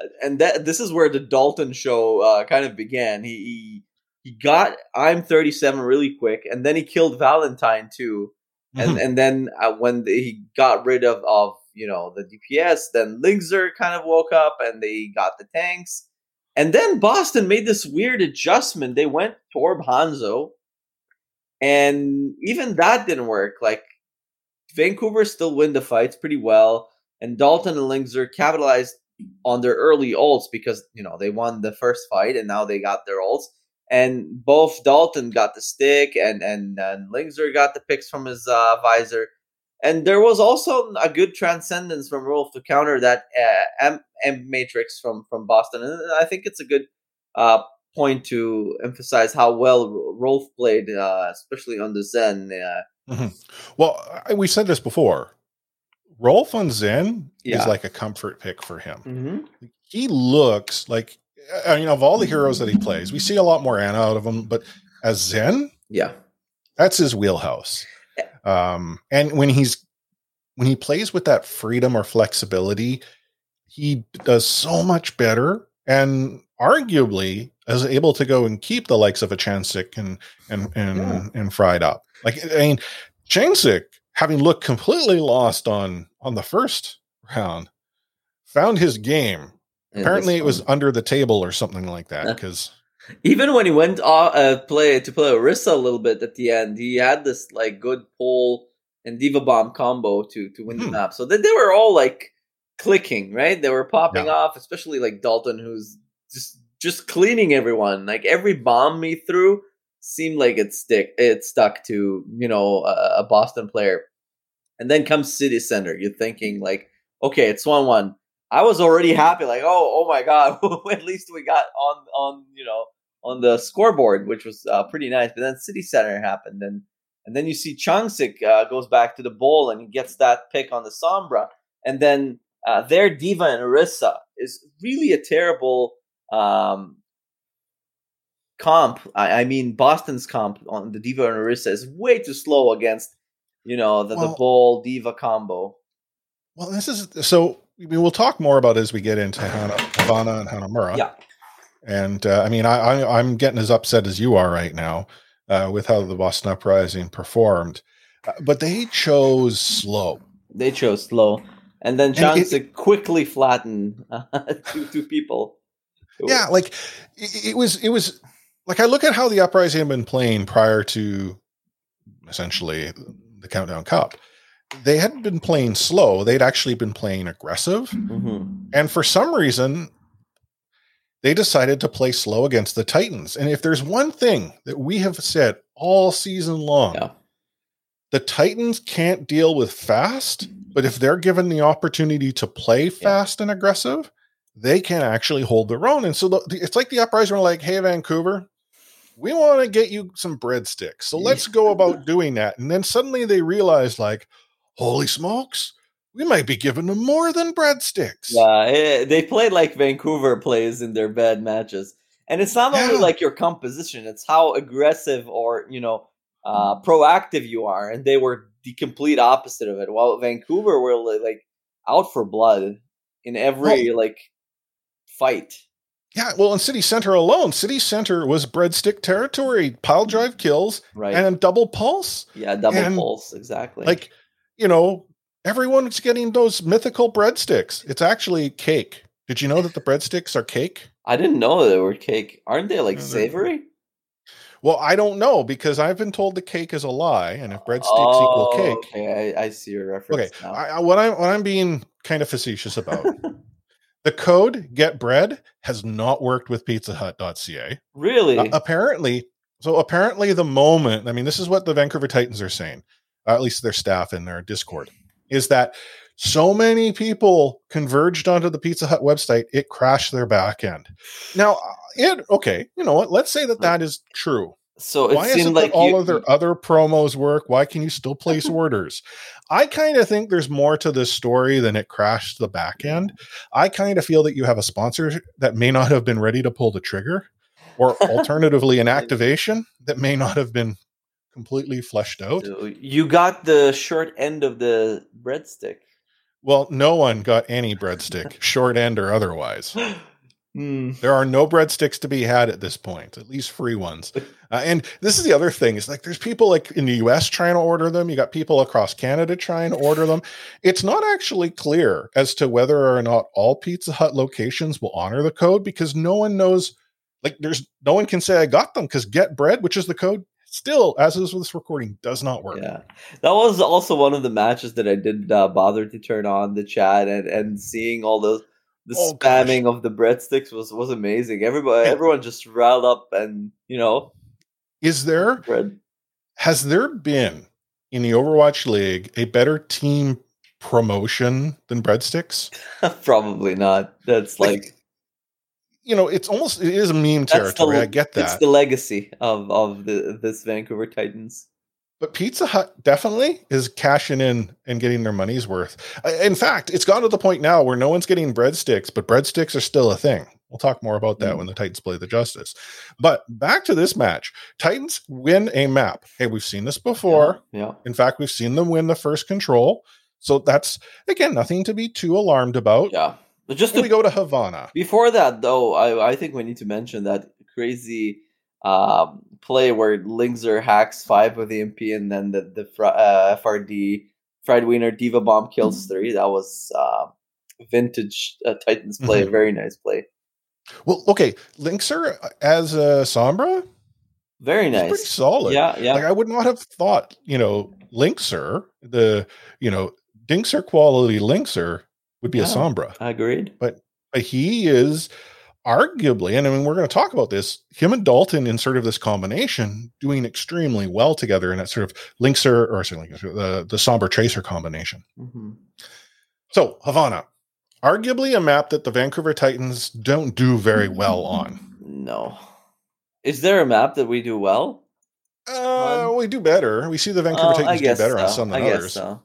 Uh, and that this is where the Dalton show uh, kind of began. He, he he got I'm 37 really quick, and then he killed Valentine too. And Mhm. and then uh, when the, he got rid of of you know the DPS, then Lingzer kind of woke up, and they got the tanks. And then Boston made this weird adjustment. They went Torb Hanzo, and even that didn't work. Like Vancouver still win the fights pretty well, and Dalton and Lingzer capitalized on their early ults because you know they won the first fight and now they got their ults. And both Dalton got the stick and and, and Lingzer got the picks from his uh, visor. And there was also a good transcendence from Rolf to counter that uh, M, M matrix from from Boston, and I think it's a good uh, point to emphasize how well Rolf played, uh, especially on the Zen. Uh, Well, I, we said this before. Rolf on Zen Yeah. is like a comfort pick for him. mm-hmm. He looks like, I mean, of all the heroes that he plays, we see a lot more Ana out of him, but as Zen, Yeah, that's his wheelhouse. Um, and when he's when he plays with that freedom or flexibility, he does so much better and arguably is able to go and keep the likes of a Changsik and and and Yeah. and fried up. Like I mean, Changsik, having looked completely lost on on the first round, found his game. Apparently, it was under the table or something like that. Because even when he went uh, uh, play to play Orisa a little bit at the end. He had this like good pull and D.Va Bomb combo to to win the Hmm. map. So they, they were all like clicking, right? They were popping Yeah. off, especially like Dalton, who's just just cleaning everyone. Like every bomb he threw seemed like it stick it stuck to you know a, a Boston player. And then comes City Center. You're thinking like, okay, it's one one. I was already happy, like, oh, oh my god, at least we got on on you know on the scoreboard, which was uh, pretty nice. But then City Center happened, and and then you see Changsik uh, goes back to the bowl and he gets that pick on the Sombra, and then uh, their D.Va and Orisa is really a terrible um, comp. I, I mean, Boston's comp on the D.Va and Orisa is way too slow against you know the, the Well- bowl D.Va combo. well, this is so. We will talk more about as we get into Hana, Havana and Hanamura. Yeah. And uh, I mean, I, I I'm getting as upset as you are right now uh, with how the Boston Uprising performed, uh, but they chose slow. They chose slow, and then And it- quickly flattened uh, two two people. Yeah, like it, it was it was like I look at how the Uprising had been playing prior to essentially the Countdown Cup. They hadn't been playing slow; they'd actually been playing aggressive. Mhm. And for some reason, they decided to play slow against the Titans. And if there's one thing that we have said all season long, Yeah. the Titans can't deal with fast, but if they're given the opportunity to play fast and aggressive, they can actually hold their own. And so the, the- it's like the uprising were like, hey, Vancouver, we want to get you some breadsticks. So let's go about doing that. And then suddenly they realize, like, holy smokes, we might be giving them more than breadsticks. Yeah, eh, they play like Vancouver plays in their bad matches, and it's not only Yeah. like your composition; it's how aggressive or you know uh, proactive you are. And they were the complete opposite of it. While Vancouver were like out for blood in every like fight. Yeah, well, in City Center alone, City Center was breadstick territory, pile drive kills, Right? and double pulse. yeah, double and, pulse exactly. Like, you know, everyone's getting those mythical breadsticks. It's actually cake. Did you know that the breadsticks are cake? I didn't know they were cake. Aren't they like savory? Well, I don't know because I've been told the cake is a lie, and if breadsticks equal cake, Oh, Okay, I, I see your reference okay. now. I, what I'm what I'm being kind of facetious about. the code get bread has not worked with Pizza PizzaHut.ca. really? Uh, apparently, so apparently, the moment I mean, this is what the Vancouver Titans are saying, uh, at least their staff in their Discord, is that so many people converged onto the Pizza Hut website, it crashed their back end. Now, uh, it okay, you know what? Let's say that that is true. so it Why seemed isn't like all you, of their other promos work? Why can you still place orders? I kind of think there's more to this story than it crashed the back end. I kind of feel that you have a sponsor that may not have been ready to pull the trigger. or alternatively an activation that may not have been completely fleshed out. So you got the short end of the breadstick. Well, no one got any breadstick, short end or otherwise. Mm. There are no breadsticks to be had at this point, at least free ones. Uh, and this is the other thing: is like there's people like in the U.S. trying to order them. You got people across Canada trying to order them. It's not actually clear as to whether or not all Pizza Hut locations will honor the code because no one knows. Like, there's no one can say I got them because Get Bread, which is the code, still as is with this recording, does not work. Yeah, that was also one of the matches that I did uh, bother to turn on the chat and and seeing all the the Oh, spamming of the breadsticks was was amazing. Everybody, Yeah. everyone just riled up and you know Is there bread. has there been in the Overwatch League a better team promotion than breadsticks? Probably not. That's Like, like, You know, it's almost it is a meme that's the, territory. I get that. It's the legacy of of the this Vancouver Titans. But Pizza Hut definitely is cashing in and getting their money's worth. In fact, it's gone to the point now where no one's getting breadsticks, but breadsticks are still a thing. We'll talk more about that Mm. when the Titans play the Justice. But back to this match Titans win a map. Hey, we've seen this before. Yeah. In fact, we've seen them win the first control. So that's, again, nothing to be too alarmed about. Yeah. But just to we go to Havana. Before that, though, I, I think we need to mention that crazy um, play where Lingzer hacks five with the MP and then the, the fr- uh, FRD Fried Wiener D.Va Bomb kills three. That was uh, vintage uh, Titans play. Mhm. Very nice play. Well, okay. Lingzer as a Sombra, Very is pretty nice. solid. Yeah, yeah. Like I would not have thought, you know, Lingzer, the you know, Dinkser quality Lingzer would be a Yeah. Sombra. I agreed. But he is arguably, and I mean, we're going to talk about this. Him and Dalton in sort of this combination doing extremely well together in that sort of Lingzer or sorry, the the Sombra Tracer combination. hmm So Havana, arguably a map that the Vancouver Titans don't do very well on. No. Is there a map that we do well? Uh, we do better. We see the Vancouver Oh, Titans do better on so. some I than guess others. so.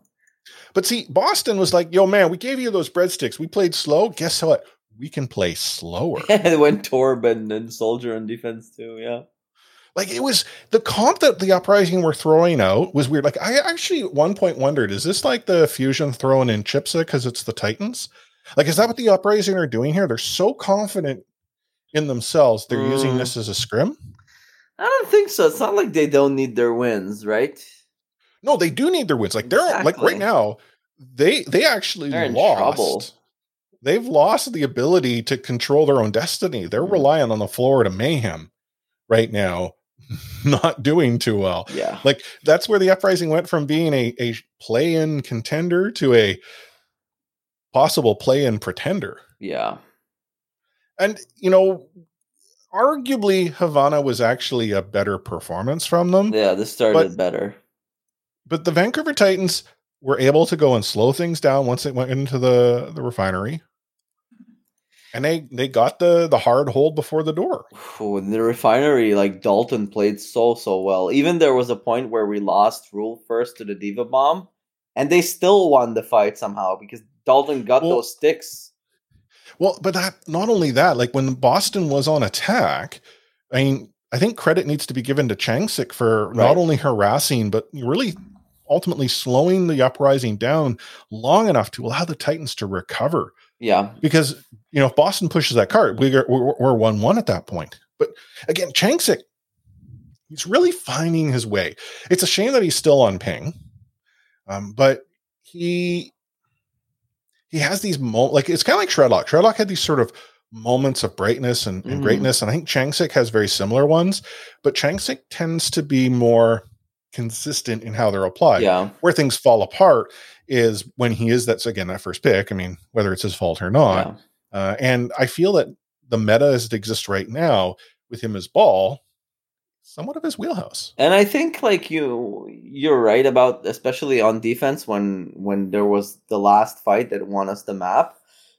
But see, Boston was like, yo, man, we gave you those breadsticks. We played slow. Guess what? We can play slower. and when Torb and Soldier on defense too. Yeah. like it was the comp that the uprising were throwing out was weird. Like I actually at one point wondered, is this like the fusion throwing in Chipsa because it's the Titans? Like, is that what the uprising are doing here? They're so confident in themselves, they're using Mm. this as a scrim. I don't think so. It's not like they don't need their wins, right? No, they do need their wins. Like they're like right now, they they actually lost. trouble. They've lost the ability to control their own destiny. They're Mm. relying on the Florida Mayhem right now, not doing too well. Yeah. Like that's where the uprising went from being a, a play-in contender to a possible play-in pretender. Yeah. And you know, arguably Havana was actually a better performance from them. Yeah, this started better. But the Vancouver Titans were able to go and slow things down once it went into the the refinery, and they they got the the hard hold before the door. Ooh, in the refinery, like Dalton played so so well. Even there was a point where we lost rule first to the D.Va Bomb, and they still won the fight somehow because Dalton got Well- those sticks. Well, but that not only that, like when Boston was on attack, I mean, I think credit needs to be given to Changsik for Right. not only harassing but really ultimately slowing the uprising down long enough to allow the Titans to recover. Yeah, because you know if Boston pushes that are, we're we're one one at that point. But again, Changsik, he's really finding his way. It's a shame that he's still on ping, um, but he he has these moments like it's kind of like Shredlock. Shredlock had these sort of moments of brightness and, and Mhm. greatness, and I think Changsik has very similar ones. But Changsik tends to be more consistent in how they're applied yeah, where things fall apart is when he is that's again that first pick. I mean, whether it's his fault or not. yeah. Uh, and I feel that the meta as it exists right now with him as ball, somewhat of his wheelhouse. And I think like you you're right about especially on defense when when there was the last fight that won us the map.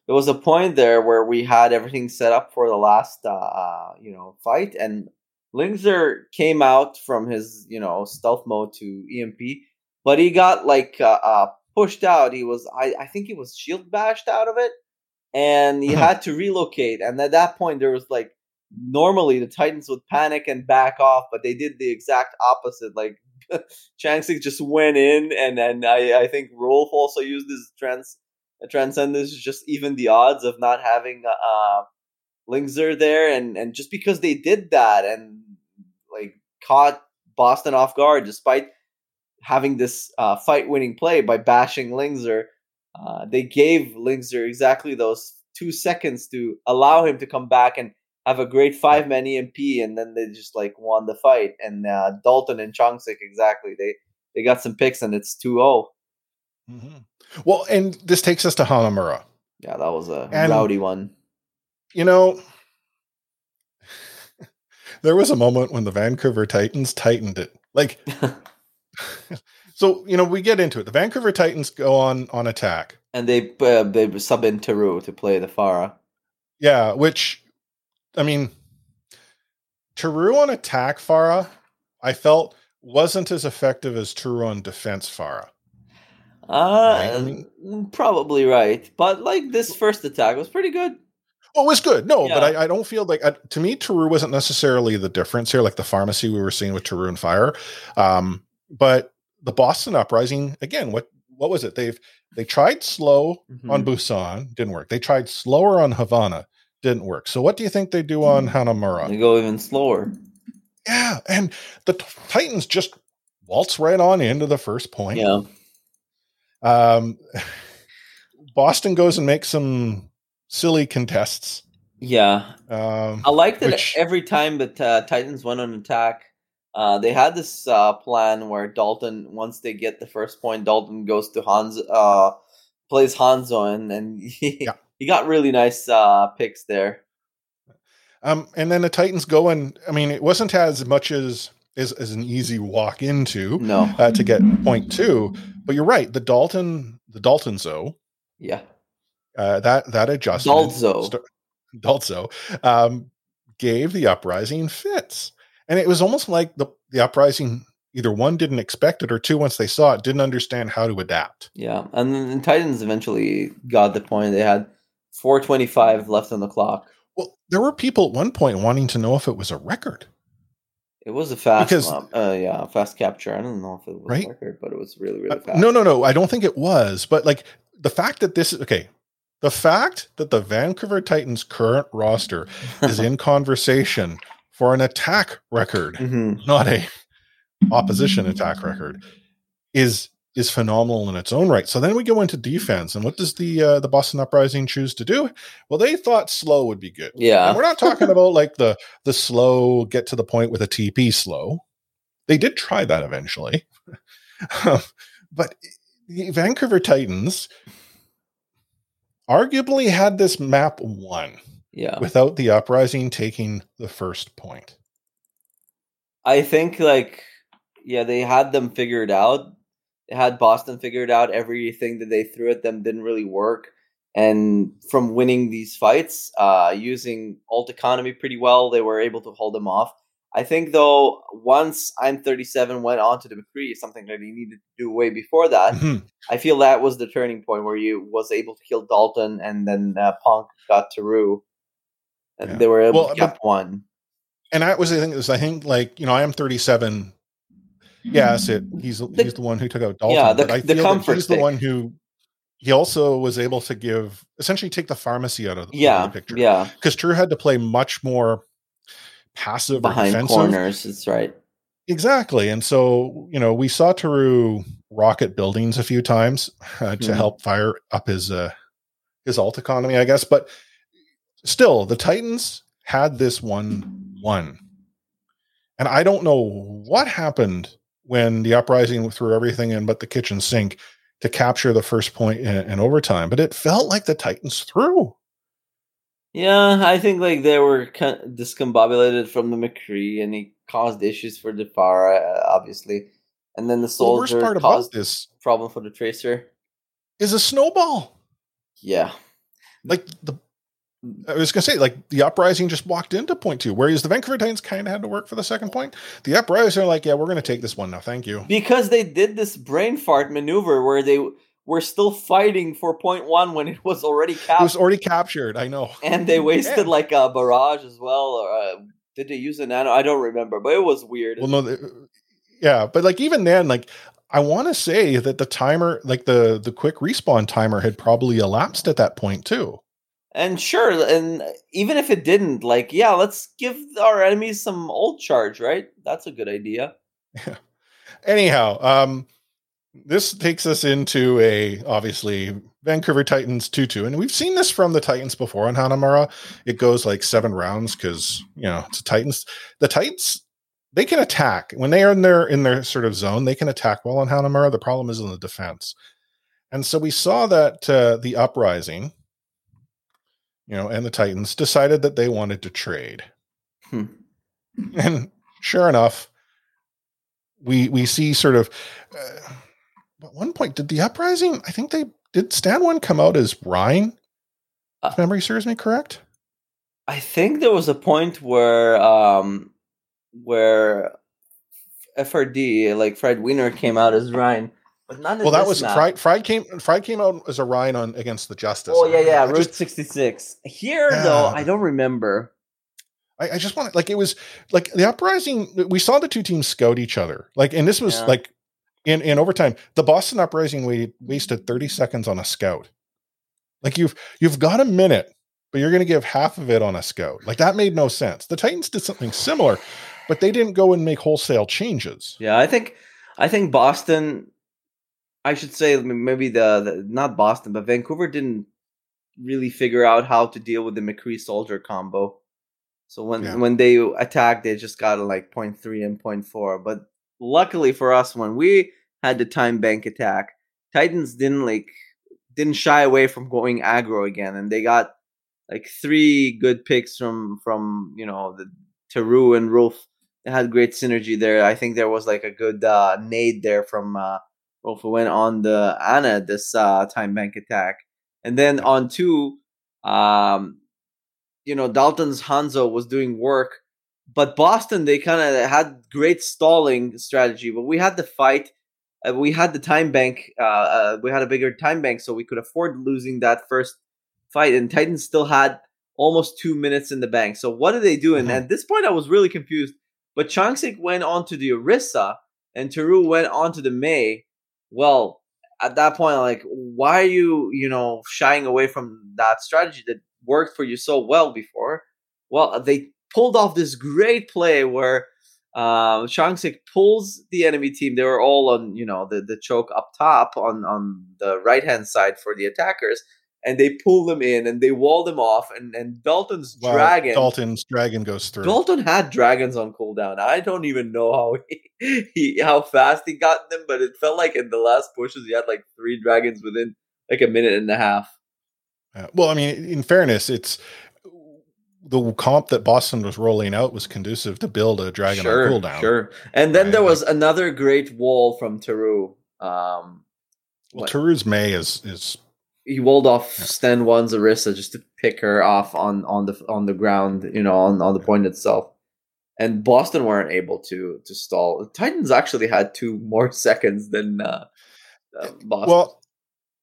There was a point there where we had everything set up for the last uh, uh you know fight and Lingzer came out from his you know stealth mode to EMP, but he got like uh, uh pushed out. He was I I think he was shield bashed out of it and he had to relocate and at that point there was like normally the Titans would panic and back off, but they did the exact opposite. Like Changsik just went in, and then I, I think Rolf also used his trans transcendence just even the odds of not having uh Lingzer there, and and just because they did that and like caught Boston off guard, despite having this uh, fight winning play by bashing Lingzer, uh, they gave Lingzer exactly those two seconds to allow him to come back and have a great five man EMP, and then they just like won the fight. And uh, Dalton and Changsik exactly they they got some picks, and it's 2-0. Mm-hmm. Well, and this takes us to Hanamura. Yeah, that was a and, rowdy one. You know, there was a moment when the Vancouver Titans tightened it. Like, so you know, we get into it. The Vancouver Titans go on on attack, and they uh, they sub in Teru to play the Pharah. Yeah, which I mean, Teru on attack Pharah, I felt wasn't as effective as Teru on defense Pharah. Uh, right? Probably right. But like this first attack was pretty good. Oh, it was good. No, yeah. but I, I, don't feel like I, to me Teru wasn't necessarily the difference here, like the Pharmercy we were seeing with Teru and Fire. Um, but the Boston Uprising again, what what was it? They've they tried slow mm-hmm. on Busan, didn't work. They tried slower on Havana, didn't work. So what do you think they do on mm-hmm. Hanamura? They go even slower. Yeah, and the Titans just waltz right on into the first point. Yeah. Um, Boston goes and makes some silly contests. Yeah, um, I like that which, every time that uh, Titans went on attack, uh, they had this uh, plan where Dalton, once they get the first point, Dalton goes to Hans, uh, plays Hanzo, and, and he, yeah. he got really nice uh, picks there. Um, and then the Titans go and I mean, it wasn't as much as as, as an easy walk into no uh, to get point two, but you're right. The Dalton, the Dalton Zo, yeah, uh, that that adjustment, Dalzo, st- Dalzo, um, gave the uprising fits, and it was almost like the the uprising either one didn't expect it or two once they saw it didn't understand how to adapt. Yeah, and then Titans eventually got the point. They had 425 left on the clock. Well, there were people at one point wanting to know if it was a record. It was a fast, because, uh, yeah, fast capture. I don't know if it was right? a record, but it was really, really fast. Uh, no, no, no. I don't think it was. But like the fact that this is okay, the fact that the Vancouver Titans current roster is in conversation for an attack record, mm-hmm. not a opposition attack record, is is phenomenal in its own right. So then we go into defense, and what does the uh, the Boston Uprising choose to do? Well, they thought slow would be good. Yeah, and we're not talking about like the the slow get to the point with a TP slow. They did try that eventually, but the Vancouver Titans arguably had this map won. Yeah, without the Uprising taking the first point. I think like yeah, they had them figured out they had Boston figured out. Everything that they threw at them didn't really work. And from winning these fights, uh, using ult economy pretty well, they were able to hold them off. I think though, once I'm 37 went on to the McCree, something that he needed to do way before that. Mm-hmm. I feel that was the turning point where you was able to kill Dalton, and then uh, Punk got Teru, and yeah. they were able well, to get one. And that was the thing is I think like you know I am 37 Yes, it. He's the, he's the one who took out Dalton. Yeah, the, I the feel that he's the one who he also was able to give essentially take the Pharmercy out of the, yeah, the picture. Yeah, because Teru had to play much more passive behind corners. That's right. Exactly, and so you know we saw Teru rocket buildings a few times uh, to mm help fire up his uh, his ult economy, I guess. But still, the Titans had this one one, and I don't know what happened when the uprising threw everything in but the kitchen sink to capture the first point in, in overtime. But it felt like the Titans threw. Yeah, I think like they were kind of discombobulated from the McCree, and he caused issues for the uh, obviously. And then the soldier the worst part caused about this problem for the tracer is a snowball. Yeah, like the I was going to say, like the uprising just walked into point two, whereas the Vancouver Titans kind of had to work for the second point. The uprising are like, yeah, we're going to take this one now, thank you, because they did this brain fart maneuver where they were still fighting for point one when it was already captured. It was already captured. I know. And they wasted yeah. like a barrage as well. Or uh, did they use a nano? I don't remember, but it was weird. Well, no, yeah, but like even then, like I want to say that the timer, like the the quick respawn timer, had probably elapsed at that point too. And sure, and even if it didn't, like, yeah, let's give our enemies some ult charge, right? That's a good idea. Yeah. Anyhow, um, this takes us into a obviously Vancouver Titans 2 2. And we've seen this from the Titans before on Hanamura. It goes like seven rounds because, you know, it's Titans. The Titans, they can attack. When they are in their in their sort of zone, they can attack well on Hanamura. The problem is in the defense. And so we saw that uh, the uprising, you know, and the Titans decided that they wanted to trade. Hmm. And sure enough, we we see sort of uh, at one point did the uprising i think they did Stand1 come out as Rein uh, if memory serves me correct i think there was a point where um where frd like fred wiener came out as Rein but not well that was fried fried came fried came out as a rhine on against the justice oh yeah yeah I route just, 66 here yeah. though i don't remember I, I just want like it was like the uprising. We saw the two teams scout each other. Like, and this was yeah. like in in overtime. The Boston uprising waited, wasted thirty seconds on a scout. Like you've you've got a minute, but you're going to give half of it on a scout. Like that made no sense. The Titans did something similar, but they didn't go and make wholesale changes. Yeah, I think I think Boston. I should say maybe the, the not Boston, but Vancouver didn't really figure out how to deal with the McCree soldier combo. So when yeah. when they attacked, they just got like 0.3 and 0.4. But luckily for us, when we had the time bank attack, Titans didn't like didn't shy away from going aggro again, and they got like three good picks from from you know the Teru and Rolf. They had great synergy there. I think there was like a good uh, nade there from uh, Rolf who went on the Ana this uh, time bank attack, and then on two, um, you know, Dalton's Hanzo was doing work, but Boston they kind of had great stalling strategy. But we had the fight, uh, we had the time bank, uh, uh, we had a bigger time bank, so we could afford losing that first fight. And Titans still had almost two minutes in the bank. So what did they do? And mm-hmm. at this point, I was really confused. But Changsik went on to the Orisa, and Teru went on to the Mei. Well, at that point, like, why are you, you know, shying away from that strategy that worked for you so well before. Well, they pulled off this great play where uh, Changsik pulls the enemy team. They were all on, you know, the, the choke up top on, on the right hand side for the attackers. And they pull them in and they wall them off. And, and Dalton's wow, dragon. Dalton's dragon goes through. Dalton had dragons on cooldown. I don't even know how he, he how fast he got them, but it felt like in the last pushes he had like three dragons within like a minute and a half. Uh, well, I mean, in fairness, it's the comp that Boston was rolling out was conducive to build a dragon sure, cooldown. Sure. And then right? there was another great wall from Teru. Um, well, Teru's Mei is is he walled off yeah. Stand1's Orisa just to pick her off on on the on the ground, you know, on, on the point itself. And Boston weren't able to to stall. Titans actually had two more seconds than uh, uh, Boston. Well,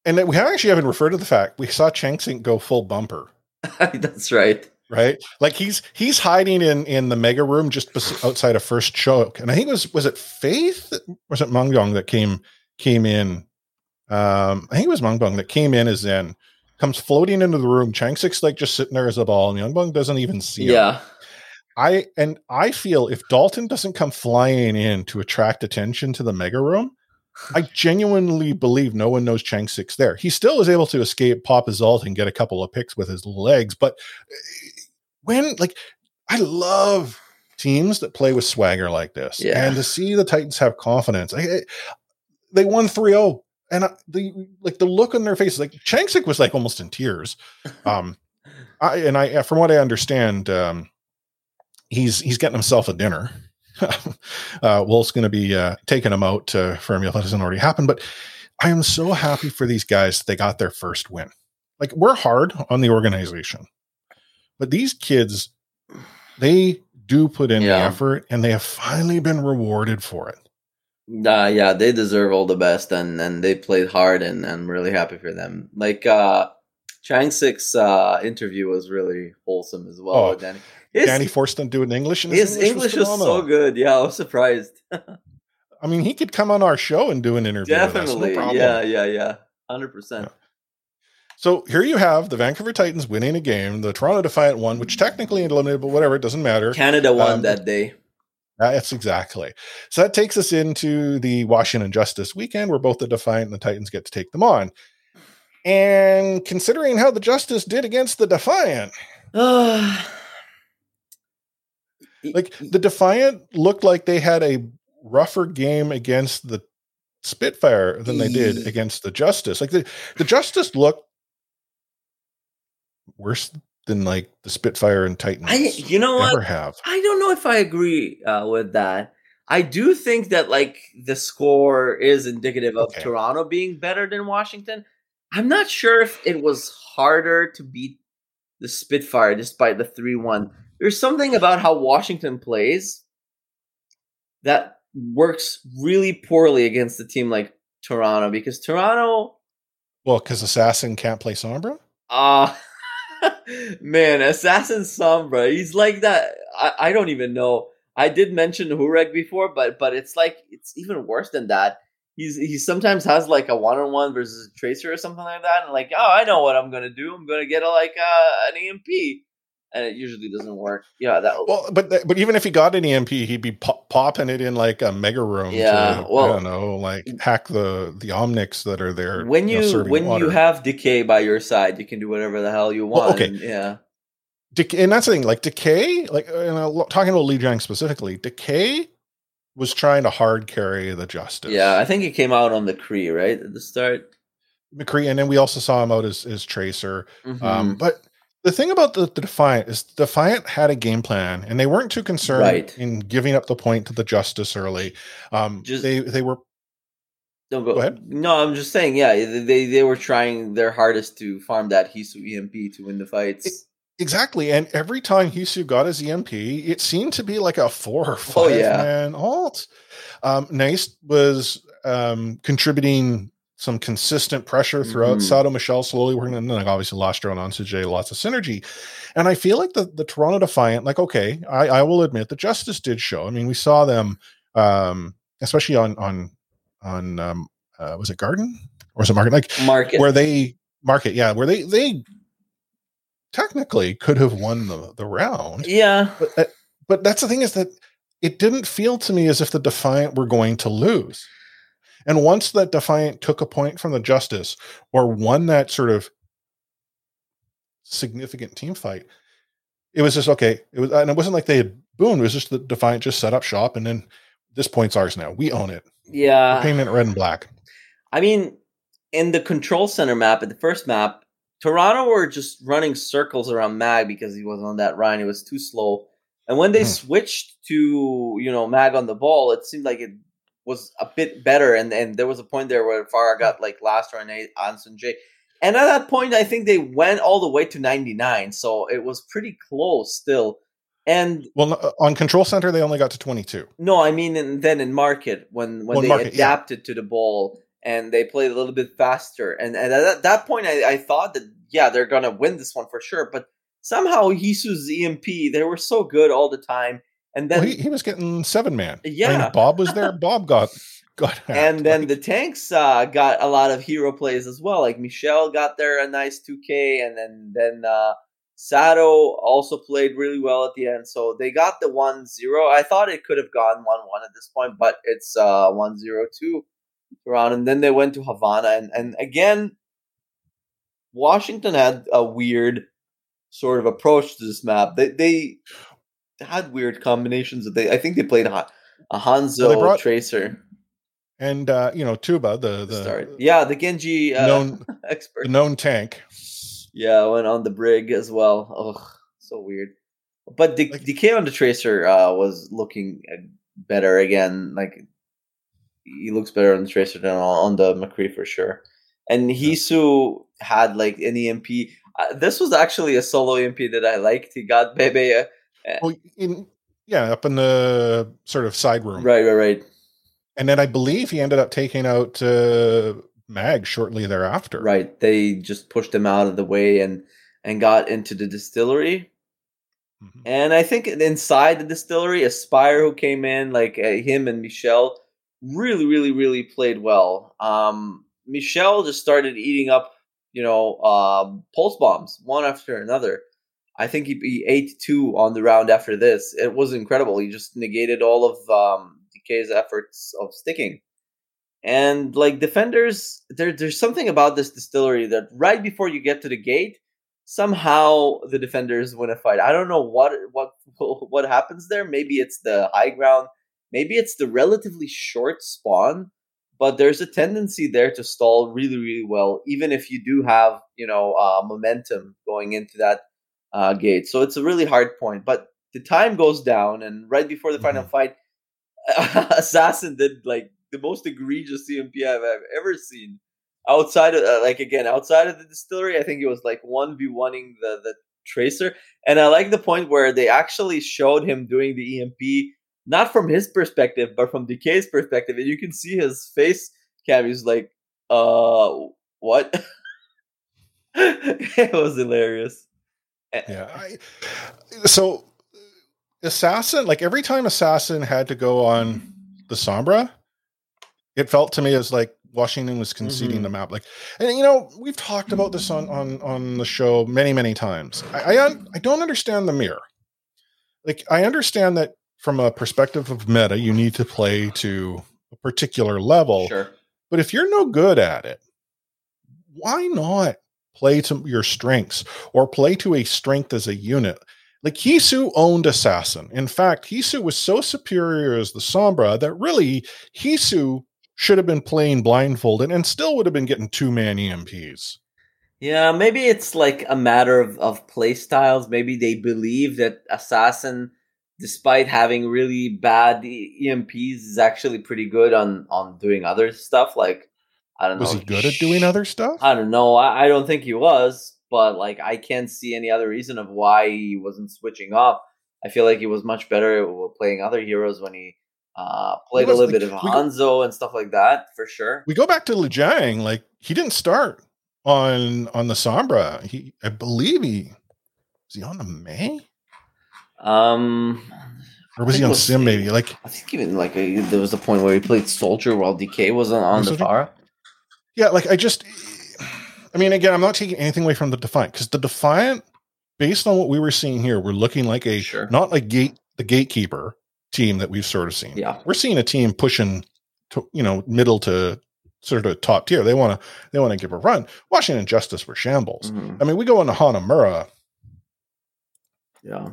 and we actually haven't referred to the fact we saw Changsik go full bumper. That's right. Right, like he's he's hiding in in the mega room just outside of first choke, and I think it was was it Faith or was it Mungbong that came came in. Um, I think it was Mungbong that came in as Zen comes floating into the room. Changsik's like just sitting there as a ball, and Youngbong doesn't even see him. Yeah. I and I feel if Dalton doesn't come flying in to attract attention to the mega room, I genuinely believe no one knows Changsik's there. He still is able to escape Pop his Azalt and get a couple of picks with his legs. But when, like, I love teams that play with swagger like this. Yeah. And to see the Titans have confidence, I, they won 3 0. And the like the look on their faces, like Changsik was like almost in tears. Um, I, and I, from what I understand, um, he's he's getting himself a dinner uh, Wolf's going to be uh, taking him out uh, for a meal that hasn't already happened. But I am so happy for these guys. They got their first win. Like we're hard on the organization, but these kids, they do put in yeah. the effort, and they have finally been rewarded for it. Uh, yeah, they deserve all the best, and and they played hard, and I'm really happy for them. Like uh, Changsik's uh, interview was really wholesome as well. Oh, Danny. His, Danny forced him to do an English, and his, his English, English was, was so good. Yeah, I was surprised. I mean, he could come on our show and do an interview. Definitely, no yeah, yeah, yeah, hundred yeah. percent. So here you have the Vancouver Titans winning a game. The Toronto Defiant won, which technically eliminated, but whatever, it doesn't matter. Canada won um, that day. That's exactly. So that takes us into the Washington Justice weekend, where both the Defiant and the Titans get to take them on. And considering how the Justice did against the Defiant, like the Defiant looked like they had a rougher game against the Spitfire than they did against the Justice. Like the, the Justice looked worse than like the Spitfire and Titan. I, you know ever what? have. I don't know if I agree uh, with that. I do think that like the score is indicative of okay. Toronto being better than Washington. I'm not sure if it was harder to beat the Spitfire despite the 3 1. There's something about how Washington plays that works really poorly against a team like Toronto because Toronto. Well, because Assassin can't play Sombra? Uh, Man, Assassin Sombra, he's like that. I, I don't even know. I did mention Hooreg before, but but it's like it's even worse than that. He's he sometimes has like a one on one versus a tracer or something like that, and like, oh, I know what I'm gonna do. I'm gonna get a like uh, an EMP and it usually doesn't work. Yeah, that. Well, but but even if he got an EMP, he'd be pop- popping it in like a mega room. Yeah, to, well, I don't know, like hack the the omnics that are there. When you, you know, when water. you have decay by your side, you can do whatever the hell you want. Well, okay, and, yeah. Decay, and that's the thing. Like decay, like uh, talking about Lijiang specifically, decay was trying to hard carry the justice. Yeah, I think he came out on the Cree right at the start. McCree, and then we also saw him out as, as Tracer. Mm-hmm. Um, but the thing about the, the, Defiant is Defiant had a game plan, and they weren't too concerned right. in giving up the point to the Justice early. Um, just, they they were. Don't go, go, ahead. No, I'm just saying. Yeah, they they were trying their hardest to farm that Heesu EMP to win the fights. It, exactly, and every time Heesu got his EMP, it seemed to be like a four or oh, five oh, yeah. man ult. Um, Nice was um, contributing some consistent pressure throughout. Mm-hmm. Sato Michelle slowly working, and then obviously LastRites and AnSoonJae, lots of synergy. And I feel like the the Toronto Defiant, like okay, I, I will admit the Justice did show. I mean, we saw them, um, especially on on on um, uh, was it Garden or was it Market? Like Market, where they Market, yeah, where they they technically could have won the the round. Yeah, but uh, but that's the thing is that it didn't feel to me as if the Defiant were going to lose. And once that Defiant took a point from the Justice or won that sort of significant team fight, it was just okay. It was, and it wasn't like they had boomed. It was just the Defiant just set up shop, and then this point's ours now. We own it. Yeah, We're painting it red and black. I mean, in the control center map, at the first map, Toronto were just running circles around Mag because he was on that run. It was too slow. And when they mm. switched to you know Mag on the ball, it seemed like it was a bit better, and and there was a point there where Pharah got like last run AnSoonJae. And at that point, I think they went all the way to 99, so it was pretty close still. And well, uh, on Control Center, they only got to 22. No, I mean, in, then in Market when when well, they market, adapted yeah. to the ball and they played a little bit faster, and, and at that point, I, I thought that yeah, they're gonna win this one for sure. But somehow Heesu's EMP, they were so good all the time, and then well, he, he, was getting seven man. Yeah, I mean, Bob was there. Bob got got. Hacked. And then like, the tanks uh, got a lot of hero plays as well. Like Michelle got there a nice two K, and then then uh, Sato also played really well at the end. So they got the one zero. I thought it could have gone one one at this point, but it's uh one zero two around, and then they went to Havana, and and again, Washington had a weird sort of approach to this map. They they had weird combinations that they. I think they played a, a Hanzo well, brought, Tracer and uh, you know Tuba, the the Start. yeah the Genji uh, known expert, the known tank. Yeah, went on the brig as well. Oh, so weird. But the like, Decay on the Tracer uh, was looking uh, better again. Like he looks better on the Tracer than on, the McCree for sure. And Heesu had like an EMP. Uh, this was actually a solo EMP that I liked. He got Bebe uh, well, in, yeah, up in the sort of side room. Right, right, right. and then I believe he ended up taking out uh, Mag shortly thereafter. Right. They just pushed him out of the way and and got into the distillery. Mm-hmm. And I think inside the distillery, Aspire who came in, like uh, him and Michelle, really, really, really played well. Um, Michel just started eating up, you know, um, pulse bombs one after another. I think he, he, ate two on the round after this. It was incredible. He just negated all of um, DK's efforts of sticking. And like defenders, there, there's something about this distillery that right before you get to the gate, somehow the defenders win a fight. I don't know what what what happens there. Maybe it's the high ground. Maybe it's the relatively short spawn. But there's a tendency there to stall really, really well, even if you do have you know uh, momentum going into that uh, gate. So it's a really hard point. But the time goes down, and right before the mm-hmm. final fight, Assassin did like the most egregious EMP I've, I've ever seen. Outside of uh, like again, outside of the distillery, I think it was like one v oneing the the tracer, and I like the point where they actually showed him doing the EMP not from his perspective, but from DK's perspective, and you can see his face. Cam, he's like, "Uh, what?" it was hilarious. Yeah. I, so, assassin, like every time assassin had to go on the Sombra, it felt to me as like Washington was conceding mm-hmm. the map. Like, and you know, we've talked about this on on on the show many many times. I I, I don't understand the mirror. Like, I understand that from a perspective of meta, you need to play to a particular level. Sure. But if you're no good at it, why not play to your strengths or play to a strength as a unit? Like Heesu owned Assassin. In fact, Heesu was so superior as the Sombra that really Heesu should have been playing blindfolded and still would have been getting two man EMPs. Yeah, maybe it's like a matter of, of play styles. Maybe they believe that Assassin, despite having really bad EMPs, is actually pretty good on, on doing other stuff. Like, I don't was know. Was he good at doing other stuff? I don't know. I, I don't think he was, but like, I can't see any other reason of why he wasn't switching up. I feel like he was much better playing other heroes when he uh, played a little like, bit of Hanzo go, and stuff like that for sure. We go back to Lijiang, like he didn't start on on the Sombra. He, I believe he was he on the Mei. Um, or was he on was, Sym? Maybe like I think even like a, there was a point where he played Soldier while DK was on, on the Pharah. Yeah, like I just, I mean, again, I'm not taking anything away from the Defiant because the Defiant, based on what we were seeing here, we're looking like a sure. not a gate the gatekeeper team that we've sort of seen. Yeah. We're seeing a team pushing to, you know, middle to sort of top tier. They want to they want to give a run. Washington Justice were shambles. Mm-hmm. I mean, we go into Hanamura. Yeah.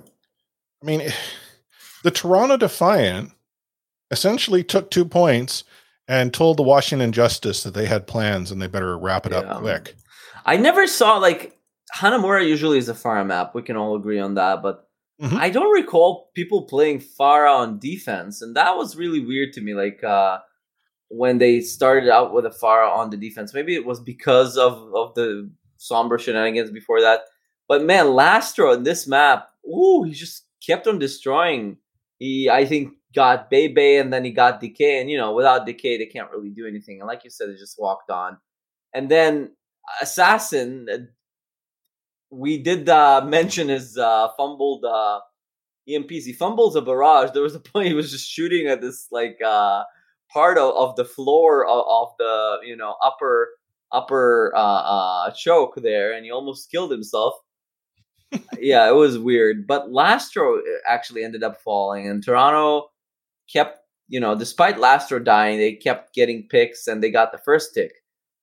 I mean, the Toronto Defiant essentially took two points and told the Washington Justice that they had plans and they better wrap it yeah. up quick. I never saw like Hanamura usually is a Pharah map. We can all agree on that, but Mm-hmm. I don't recall people playing Pharah on defense, and that was really weird to me. Like uh, when they started out with a Pharah on the defense, maybe it was because of of the Sombra shenanigans before that. But man, LastRites in this map, ooh, he just kept on destroying. He, I think, got Bebe and then he got Decay, and you know, without Decay, they can't really do anything. And like you said, they just walked on. And then Assassin we did uh, mention his uh, fumbled uh, EMPs. He fumbles a barrage. There was a point he was just shooting at this like uh, part of, of the floor of, of, the you know upper upper uh, uh, choke there, and he almost killed himself. yeah, it was weird. But LastRites uh, actually ended up falling, and Toronto kept you know despite LastRites dying, they kept getting picks, and they got the first tick.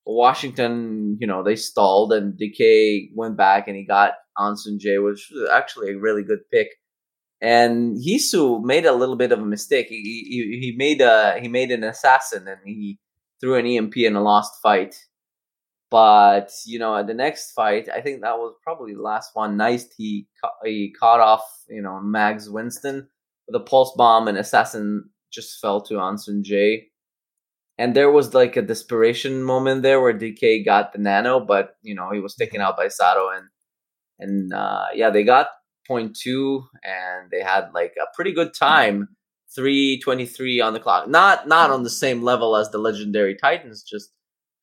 Washington, you know, they stalled and DK went back and he got AnSoonJae, which was actually a really good pick. And Heesu made a little bit of a mistake. He, he, he made a he made an assassin and he threw an EMP in a lost fight. But you know, at the next fight, I think that was probably the last one. Nice, he he caught off you know Mags Winston a pulse bomb, and assassin just fell to AnSoonJae and there was like a desperation moment there where DK got the nano, but you know he was taken out by Sato, and and uh, yeah, they got point two, and they had like a pretty good time 323 on the clock. Not not on the same level as the legendary Titans just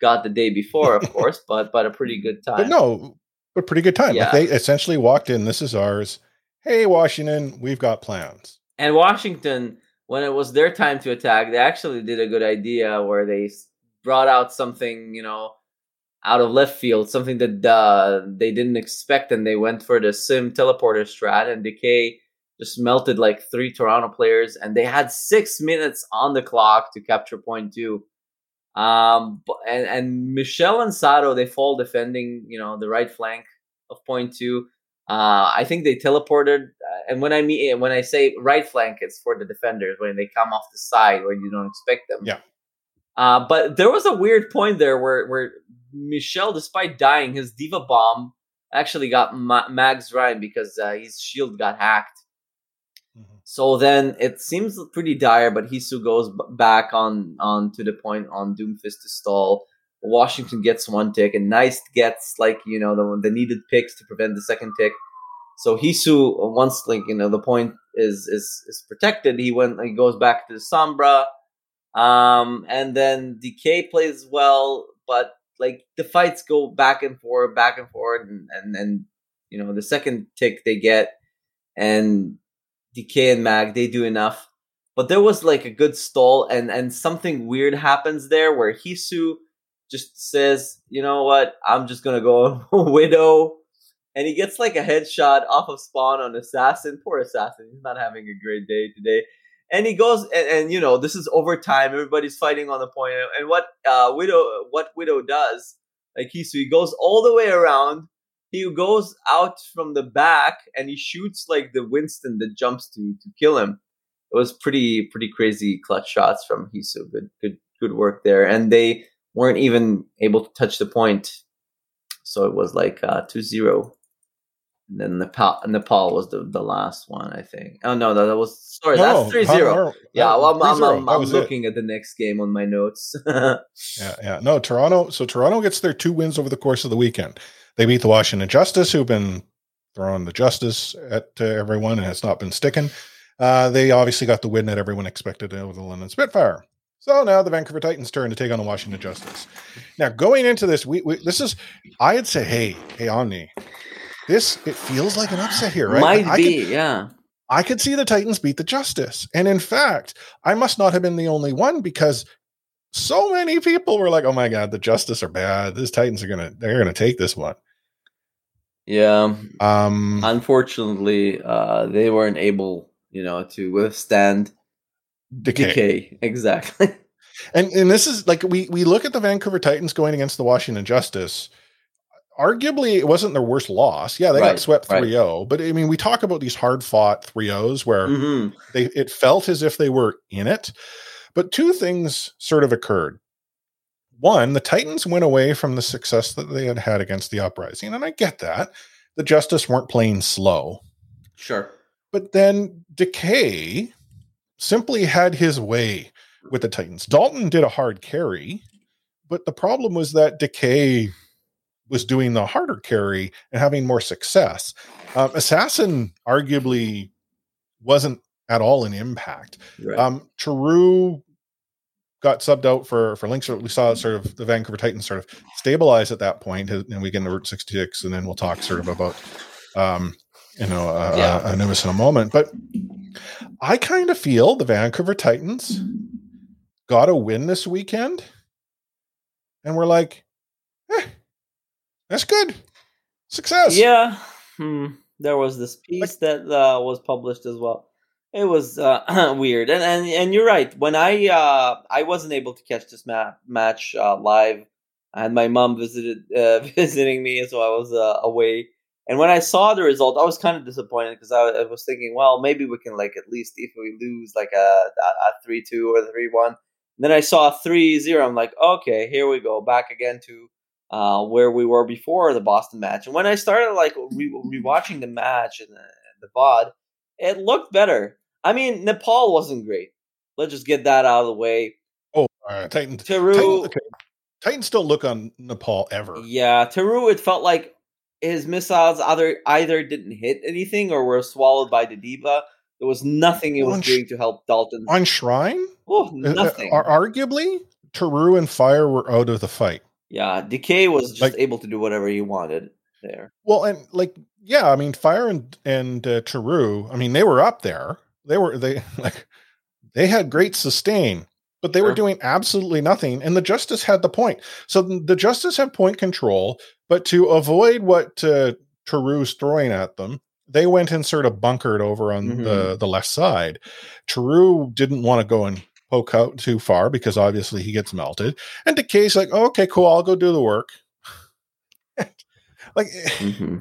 got the day before, of course, but but a pretty good time. But no, but pretty good time. Yeah. Like they essentially walked in, this is ours. Hey, Washington, we've got plans. And Washington, when it was their time to attack, they actually did a good idea where they brought out something, you know, out of left field, something that uh, they didn't expect, and they went for the Sym teleporter strat, and Decay just melted like three Toronto players, and they had six minutes on the clock to capture point two. Um, and and Michelle and Sato they fall defending, you know, the right flank of point two. Uh, I think they teleported, uh, and when I mean when I say right flank, it's for the defenders when they come off the side where you don't expect them. Yeah. Uh, but there was a weird point there where where Michel, despite dying, his D.Va bomb actually got Ma- Mags Rein because uh, his shield got hacked. Mhm. So then it seems pretty dire, but Heesu goes b- back on on to the point on Doomfist to stall. Washington gets one tick, and Nice gets like you know the the needed picks to prevent the second tick. So Heesu, once like you know the point is is is protected, he went he goes back to Sombra, um, and then Decay plays well, but like the fights go back and forth, back and forth, and and, and you know the second tick they get, and DK and Mag they do enough, but there was like a good stall, and and something weird happens there where Heesu just says, you know what, I'm just gonna go Widow, and he gets like a headshot off of Spawn on Assassin. Poor Assassin, he's not having a great day today. And he goes, and, and you know, this is overtime. Everybody's fighting on the point. and what uh, Widow, what Widow does, like he, so he goes all the way around. He goes out from the back and he shoots like the Winston that jumps to to kill him. It was pretty pretty crazy clutch shots from Heesu. Good good good work there. And they weren't even able to touch the point. So it was like uh 2-0. And then Nepal Nepal was the, the last one, I think. Oh no, that, that was sorry, No, that's 3-0. no, no, yeah, well, I'm, I'm, I'm, I'm was it. looking at the next game on my notes. Yeah, yeah. No, Toronto. So Toronto gets their two wins over the course of the weekend. They beat the Washington Justice, who've been throwing the justice at uh, everyone and has not been sticking. Uh, they obviously got the win that everyone expected over the London Spitfire. So now the Vancouver Titans turn to take on the Washington Justice. Now going into this, we, we this is I'd say, hey, hey, Omni, this it feels like an upset here, right? Might I be, could, yeah. I could see the Titans beat the Justice, and in fact, I must not have been the only one because so many people were like, "Oh my god, the Justice are bad. This Titans are gonna they're gonna take this one." Yeah. Um, Unfortunately, uh, they weren't able, you know, to withstand decay. decay. Exactly. and and this is like we we look at the Vancouver Titans going against the Washington Justice. Arguably, it wasn't their worst loss. Yeah, they Right, got swept right. 3-0. But I mean, we talk about these hard fought 3-0s where hmm they it felt as if they were in it. But two things sort of occurred. One, the Titans went away from the success that they had had against the Uprising, and I get that. The Justice weren't playing slow, Sure. but then Decay simply had his way with the Titans. Dalton did a hard carry, but the problem was that Decay was doing the harder carry and having more success. Um, Assassin arguably wasn't at all an impact. Right. Um, Teru got subbed out for for Lynx. We saw sort of the Vancouver Titans sort of stabilize at that point, and we get into Route 66, and then we'll talk sort of about um, you know uh, Yeah. uh, Anubis in a moment. But I kind of feel the Vancouver Titans got a win this weekend, and we're like, eh, that's good, success. yeah. Hmm. There was this piece that uh, was published as well. It was uh, weird, and, and and you're right. When I uh, I wasn't able to catch this ma- match uh, live, and my mom visited uh, visiting me, so I was uh, away. And when I saw the result, I was kind of disappointed because I, I was thinking, well, maybe we can like at least if we lose like a a three two or three one. Then I saw three zero. I'm like, okay, here we go, back again to uh, where we were before the Boston match. And when I started like re- rewatching the match and the, the VOD, it looked better. I mean, Nepal wasn't great. Let's just get that out of the way. Oh, uh, Titans. Teru, Titans, okay. Titans don't look on Nepal ever. yeah, Teru. It felt like his missiles either either didn't hit anything or were swallowed by the D.Va. There was nothing it was On doing to help Dalton. On Shrine, Oh, uh, uh, nothing. ar- arguably, Teru and Fire were out of the fight. yeah, Decay was just Like- able to do whatever he wanted there. Well, and like, yeah, I mean, Fire and and uh, Teru, I mean, they were up there. They were they like they had great sustain, but they were doing absolutely nothing. And the Justice had the point. So the Justice had point control, but to avoid what uh, Teru's throwing at them, they went and sort of bunkered over on Mm-hmm. the the left side. Taru didn't want to go and poke out too far because obviously he gets melted. And Decay's like, oh, okay, cool, I'll go do the work. like hmm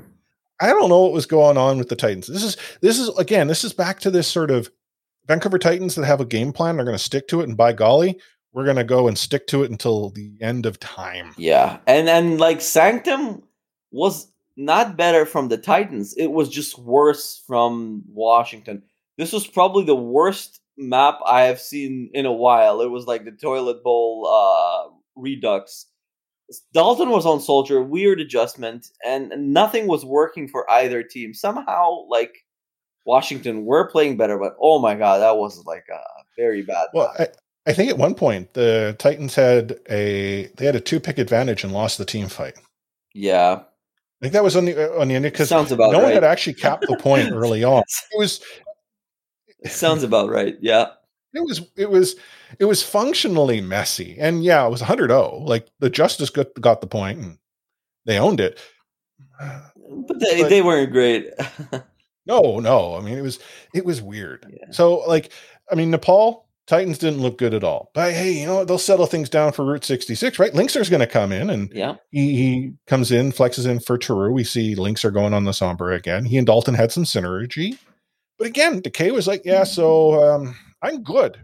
I don't know what was going on with the Titans. This is this is again, this is back to this sort of Vancouver Titans that have a game plan. They're going to stick to it, and by golly, we're going to go and stick to it until the end of time. Yeah, and and like Sanctum was not better from the Titans. It was just worse from Washington. This was probably the worst map I have seen in a while. It was like the toilet bowl uh redux. Dalton was on Soldier, weird adjustment, and nothing was working for either team. Somehow, like Washington were playing better, but oh my god, that was like a very bad. Well. I, I think at one point the Titans had a they had a two pick advantage and lost the team fight. yeah, I think that was on the uh, on the end because Sounds about no one right. had actually capped the point early on. It was It sounds about right. Yeah. it was it was it was functionally messy and yeah it was 100-0 like the justice got, got the point and they owned it But they, But- they weren't great. no no i mean it was it was weird Yeah. so like i mean nepal titans didn't look good at all but hey you know they'll settle things down for route 66 right Lingzer's going to come in and yeah. he, he comes in flexes in for Teru. we see Lingzer going on the sombra again he and dalton had some synergy but again decay was like yeah so um i'm good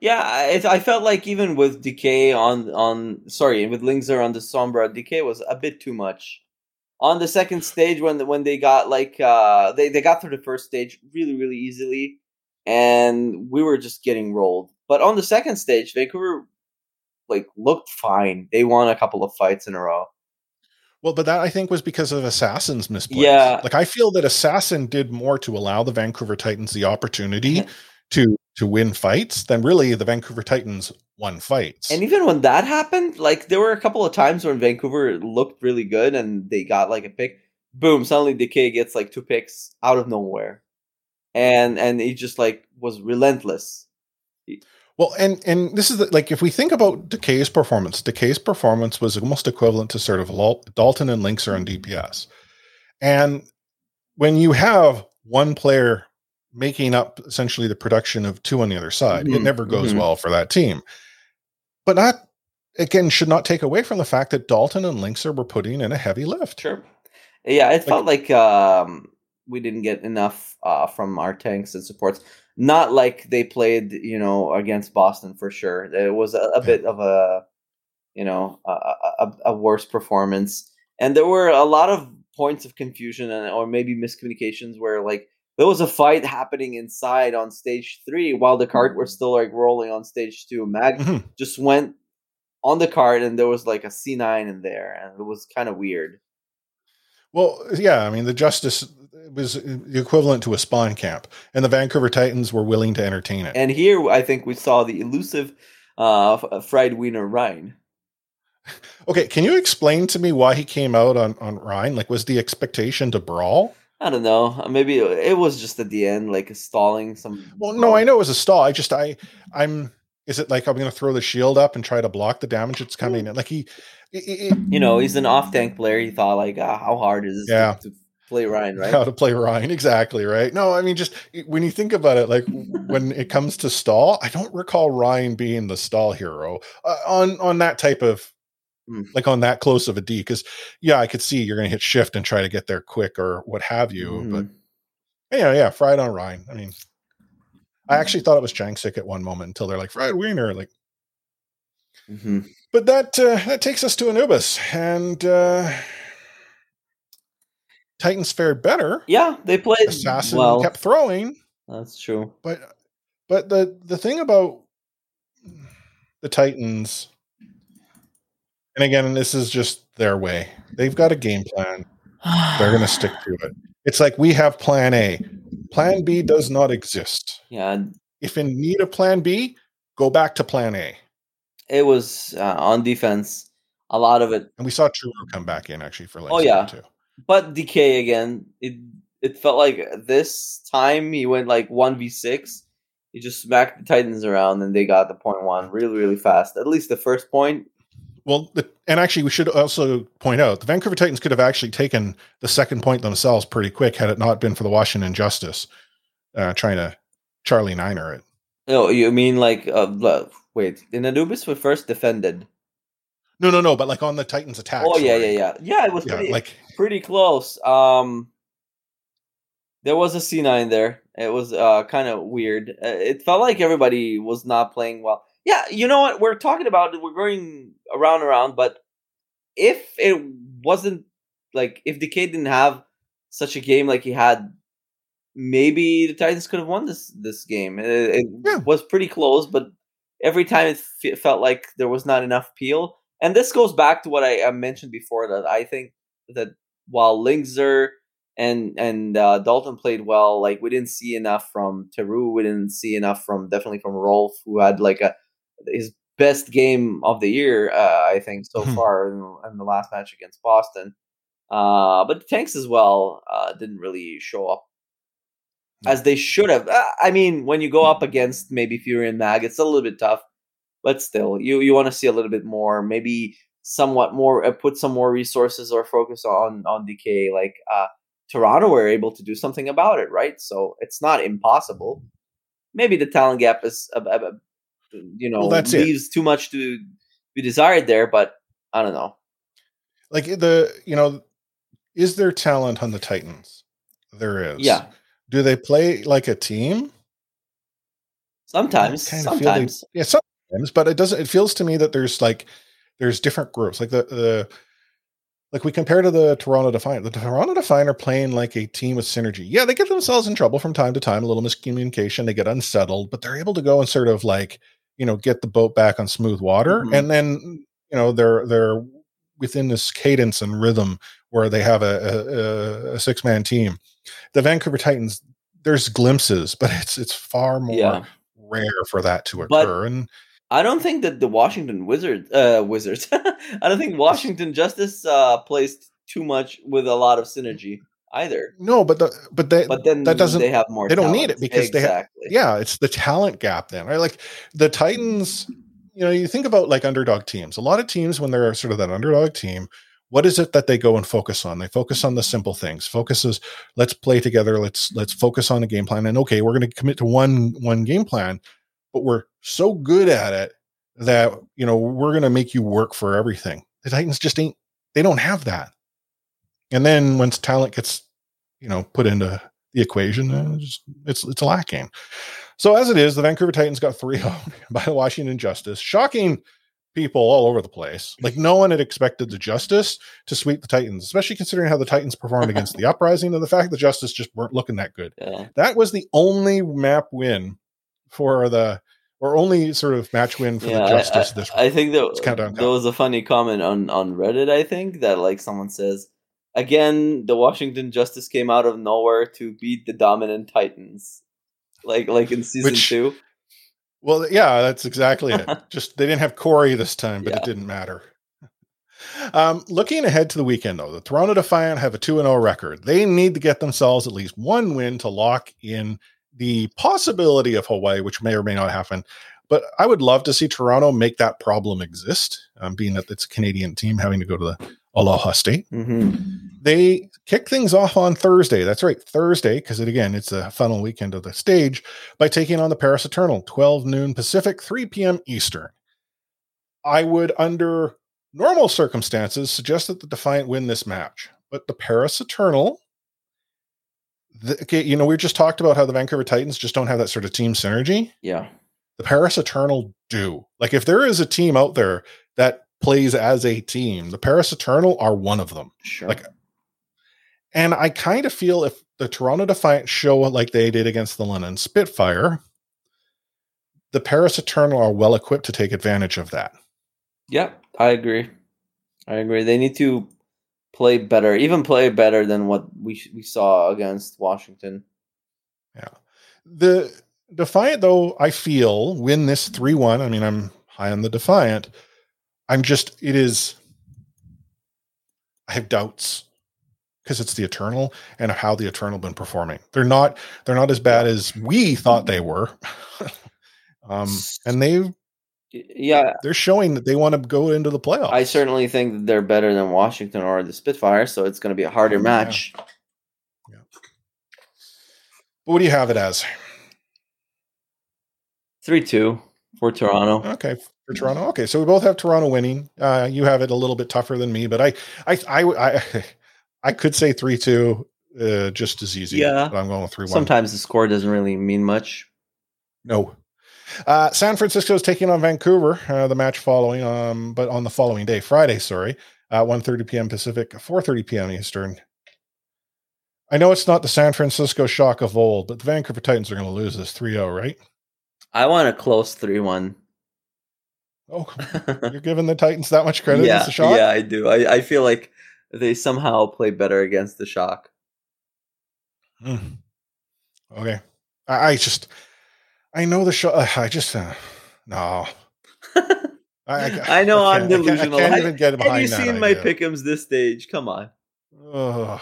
Yeah, I, I felt like even with Decay on on sorry with Lingzer on the Sombra, Decay was a bit too much. On the second stage, when when they got like uh they they got through the first stage really really easily, and we were just getting rolled. But on the second stage, Vancouver like looked fine. They won a couple of fights in a row. Well, but that I think was because of Assassin's misplays. Yeah. Like I feel that Assassin did more to allow the Vancouver Titans the opportunity to to win fights then really the Vancouver Titans won fights. And even when that happened, like there were a couple of times when Vancouver looked really good and they got like a pick. Boom! Suddenly Decay gets like two picks out of nowhere, and and he just like was relentless. well, and and this is the, like if we think about Decay's performance, Decay's performance was almost equivalent to sort of Dalton and Lingzer on DPS. And when you have one player making up essentially the production of two on the other side, it Mhm, never goes mhm. well for that team. But not again should not take away from the fact that Dalton and Lingzer were putting in a heavy lift. Sure. Yeah, it felt like um, we didn't get enough uh, from our tanks and supports. Not like they played, you know, against Boston for sure. It was a, a bit of a, you know, a, a, a worse performance, and there were a lot of points of confusion and or maybe miscommunications where like there was a fight happening inside on stage three while the cart were still like rolling on stage two. Mag Mhm. just went on the card and there was like a C9 in there and it was kind of weird. Well, yeah, I mean the Justice was the equivalent to a spawn camp, and the Vancouver Titans were willing to entertain it. And here I think we saw the elusive uh, fried wiener Rein. Okay, can you explain to me why he came out on on Rein? Like, was the expectation to brawl? I don't know. Maybe it was just at the end, like stalling some. Well, no, I know it was a stall. I just I I'm. Is it like I'm going to throw the shield up and try to block the damage that's coming in? Like he, it, it, You know, he's an off tank player. He thought like, ah, how hard is this Yeah. to, to play Rein? right? how to play Rein exactly right. No, I mean just when you think about it, like when it comes to stall, I don't recall Rein being the stall hero uh, on on that type of Hmm. like on that close of a D. Because yeah, I could see you're going to hit shift and try to get there quick or what have you. Mhm. But yeah, yeah, fried on Rein. I mean, I actually thought it was Changsik at one moment until they're like fried wiener, like. Mhm. But that uh, that takes us to Anubis, and uh, Titans fared better. Yeah, they played Assassin well. kept throwing, That's true. but but the the thing about the Titans, and again, this is just their way. They've got a game plan. They're going to stick to it. It's like we have Plan A. Plan B does not exist. Yeah. If in need of Plan B, go back to Plan A. It was uh, on defense. A lot of it, and we saw True come back in actually for like oh yeah, too. but DK again. It it felt like this time he went like one v six. He just smacked the Titans around and they got the point one really really fast. At least the first point. Well, the, and actually, we should also point out the Vancouver Titans could have actually taken the second point themselves pretty quick had it not been for the Washington Justice uh, trying to Charlie Niner it. Oh, you mean like uh, wait? In Anubis was first defended. No, no, no. But like on the Titans attack. Oh yeah, yeah, yeah, yeah. It was yeah, pretty, like pretty close. Um, there was a C nine there. It was uh kind of weird. Uh, it felt like everybody was not playing well. Yeah, you know what? We're talking about we're going around and around, but if it wasn't like if DK didn't have such a game like he had, maybe the Titans could have won this this game. It, it yeah. was pretty close, but every time it f- felt like there was not enough peel. And this goes back to what I, I mentioned before that I think that while Lingzer and and uh, Dalton played well, like we didn't see enough from Teru, we didn't see enough from definitely from Rolf, who had like a his best game of the year, uh, I think, so hmm. far in, in, the last match against Boston. Uh, but the tanks as well uh, didn't really show up as they should have. Uh, I mean, when you go up against maybe Fury and Mag, it's a little bit tough but still, you you want to see a little bit more, maybe somewhat more, uh, put some more resources or focus on on DK. Like uh, Toronto were able to do something about it, right? So it's not impossible. Maybe the talent gap is, uh, uh, you know, well, leaves it. too much to be desired there, but I don't know. Like eh, the, you know, is there talent on the Titans? There is. Yeah. Do they play like a team? Sometimes. Sometimes. They, yeah. sometimes. but it doesn't. It feels to me that there's like there's different groups. Like the the like we compare to the Toronto Defiant. The Toronto Defiant are playing like a team with synergy. Yeah, they get themselves in trouble from time to time, a little miscommunication. They get unsettled, but they're able to go and sort of like you know get the boat back on smooth water, mm-hmm. and then you know they're they're within this cadence and rhythm where they have a, a, a six man team. The Vancouver Titans, there's glimpses, but it's it's far more yeah. rare for that to occur. But, and I don't think that the Washington Wizards, uh, Wizards. I don't think Washington Justice uh, plays too much with a lot of synergy either. No, but the, but they but then that doesn't they have more. They don't need it because exactly. they have, yeah, it's the talent gap then, right? Like the Titans. You know, you think about like underdog teams. A lot of teams when they're sort of that underdog team, what is it that they go and focus on? They focus on the simple things. Focuses, let's play together. Let's let's focus on a game plan. And okay, we're going to commit to one one game plan but we're so good at it that you know we're going to make you work for everything. The Titans just ain't. They don't have that. And then once talent gets you know put into the equation, it's it's, it's lacking. So as it is, the Vancouver Titans got 3 by the Washington Justice. Shocking people all over the place. Like no one had expected the Justice to sweep the Titans, especially considering how the Titans performed against the Uprising and the fact the Justice just weren't looking that good. Yeah. That was the only map win for the or only sort of match win for yeah, the Justice I, this. I think that there was a funny comment on on Reddit. I think that like someone says again, the Washington Justice came out of nowhere to beat the dominant Titans, like like in season Which, two. Well, yeah, that's exactly it. Just they didn't have Corey this time, but yeah. it didn't matter. Um, looking ahead to the weekend, though, the Toronto Defiant have a 2 0 record. They need to get themselves at least one win to lock in the possibility of Hawaii, which may or may not happen. But I would love to see Toronto make that problem exist, um, being that it's a Canadian team having to go to the Aloha State. Mm-hmm. They kick things off on Thursday. That's right, Thursday, because it, again, it's the final weekend of the stage by taking on the Paris Eternal, 12 noon Pacific, 3 p.m. Eastern. I would, under normal circumstances, suggest that the Defiant win this match. But the Paris Eternal the, okay, you know, we just talked about how the Vancouver Titans just don't have that sort of team synergy. Yeah. The Paris Eternal do. Like, if there is a team out there that plays as a team, the Paris Eternal are one of them. Sure. Like, and I kind of feel if the Toronto Defiant show like they did against the London Spitfire, the Paris Eternal are well equipped to take advantage of that. Yep, I agree. I agree. They need to play better, even play better than what we we saw against Washington. Yeah. The Defiant, though, I feel win this 3 1. I mean, I'm high on the Defiant. I'm just, it is, I have doubts because it's the Eternal and how the Eternal been performing. They're not, they're not as bad as we thought they were. um, and they've, yeah, they're showing that they want to go into the playoffs. I certainly think that they're better than Washington or the Spitfire, so it's going to be a harder match. Yeah. yeah. But what do you have it as? Three two for Toronto. Okay, for Toronto. Okay, so we both have Toronto winning. Uh, you have it a little bit tougher than me, but I, I, I, I, I could say three two, uh, just as easy. Yeah, I'm going with three one. Sometimes the score doesn't really mean much. No. Uh, San Francisco is taking on Vancouver. Uh, the match following, um, but on the following day, Friday. Sorry, uh, 1.30 p.m. Pacific, 4:30 p.m. Eastern. I know it's not the San Francisco shock of old, but the Vancouver Titans are going to lose this 3-0, right? I want a close 3 1. Oh, you're giving the Titans that much credit yeah, as the shock? Yeah, I do. I, I feel like they somehow play better against the shock. Hmm. Okay. I, I, just, I know the shock. I just, uh, no. I, I, know I am delusional. I can't, even get behind Have you seen idea. my pickums this stage? Come on. Oh.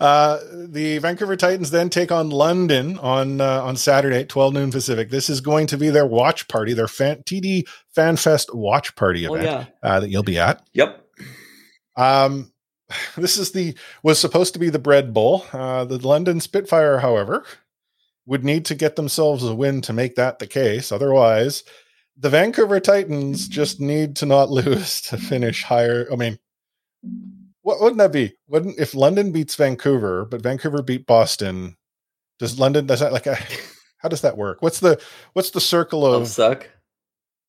Uh, the Vancouver Titans then take on London on uh, on Saturday at 12 noon Pacific. This is going to be their watch party, their fan, TD FanFest watch party event oh, yeah. uh, that you'll be at. Yep. Um, this is the was supposed to be the bread bowl. Uh, the London Spitfire, however, would need to get themselves a win to make that the case. Otherwise, the Vancouver Titans just need to not lose to finish higher. I mean, what wouldn't that be? Wouldn't if London beats Vancouver, but Vancouver beat Boston? Does London does that like a, how does that work? What's the what's the circle of suck?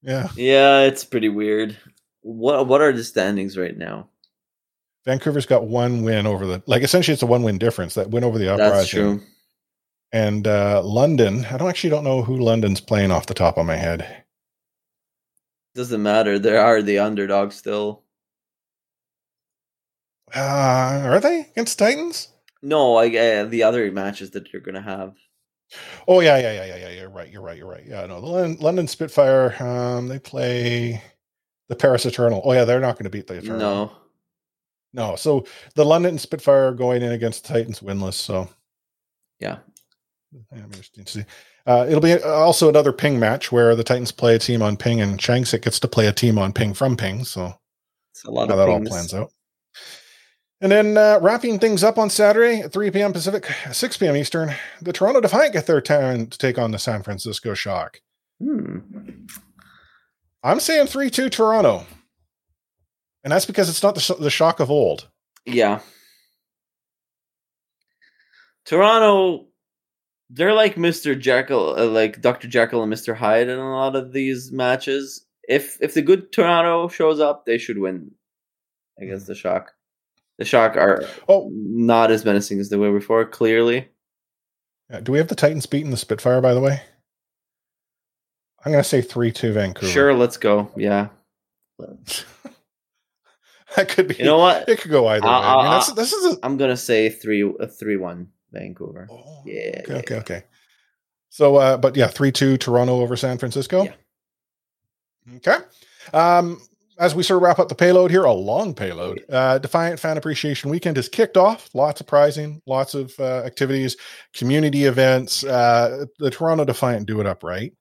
Yeah, yeah, it's pretty weird. What what are the standings right now? Vancouver's got one win over the like essentially it's a one win difference that win over the uprising. That's true. And uh London, I don't actually don't know who London's playing off the top of my head. Doesn't matter. They are the underdog still. Uh, are they against Titans? No, I uh, the other matches that you're gonna have. Oh yeah, yeah, yeah, yeah, yeah. You're right. You're right. You're right. Yeah, no, the London, London Spitfire. Um, they play the Paris Eternal. Oh yeah, they're not going to beat the Eternal. No, no. So the London Spitfire going in against the Titans winless. So yeah, yeah interesting to see. Uh, it'll be also another ping match where the Titans play a team on ping and Changsik gets to play a team on ping from ping. So it's a lot how of that pings. all plans out. And then uh, wrapping things up on Saturday at 3 p.m. Pacific, 6 p.m. Eastern, the Toronto Defiant get their turn to take on the San Francisco Shock. Hmm. I'm saying 3 2 Toronto. And that's because it's not the, the shock of old. Yeah. Toronto, they're like Mr. Jekyll, uh, like Dr. Jekyll and Mr. Hyde in a lot of these matches. If if the good Toronto shows up, they should win against the Shock. The Shock are oh not as menacing as they were before. Clearly, yeah, do we have the Titans beating the Spitfire? By the way, I'm going to say three two Vancouver. Sure, let's go. Yeah, that could be. You know what? It could go either I'll, way. I mean, that's, this is. A, I'm going to say three three one Vancouver. Oh, yeah. Okay. yeah. Okay. Okay. So, uh, but yeah, three two Toronto over San Francisco. Yeah. Okay. Um, as we sort of wrap up the payload here, a long payload. Uh, Defiant Fan Appreciation Weekend is kicked off. Lots of prizing, lots of uh, activities, community events. Uh, the Toronto Defiant do it up right.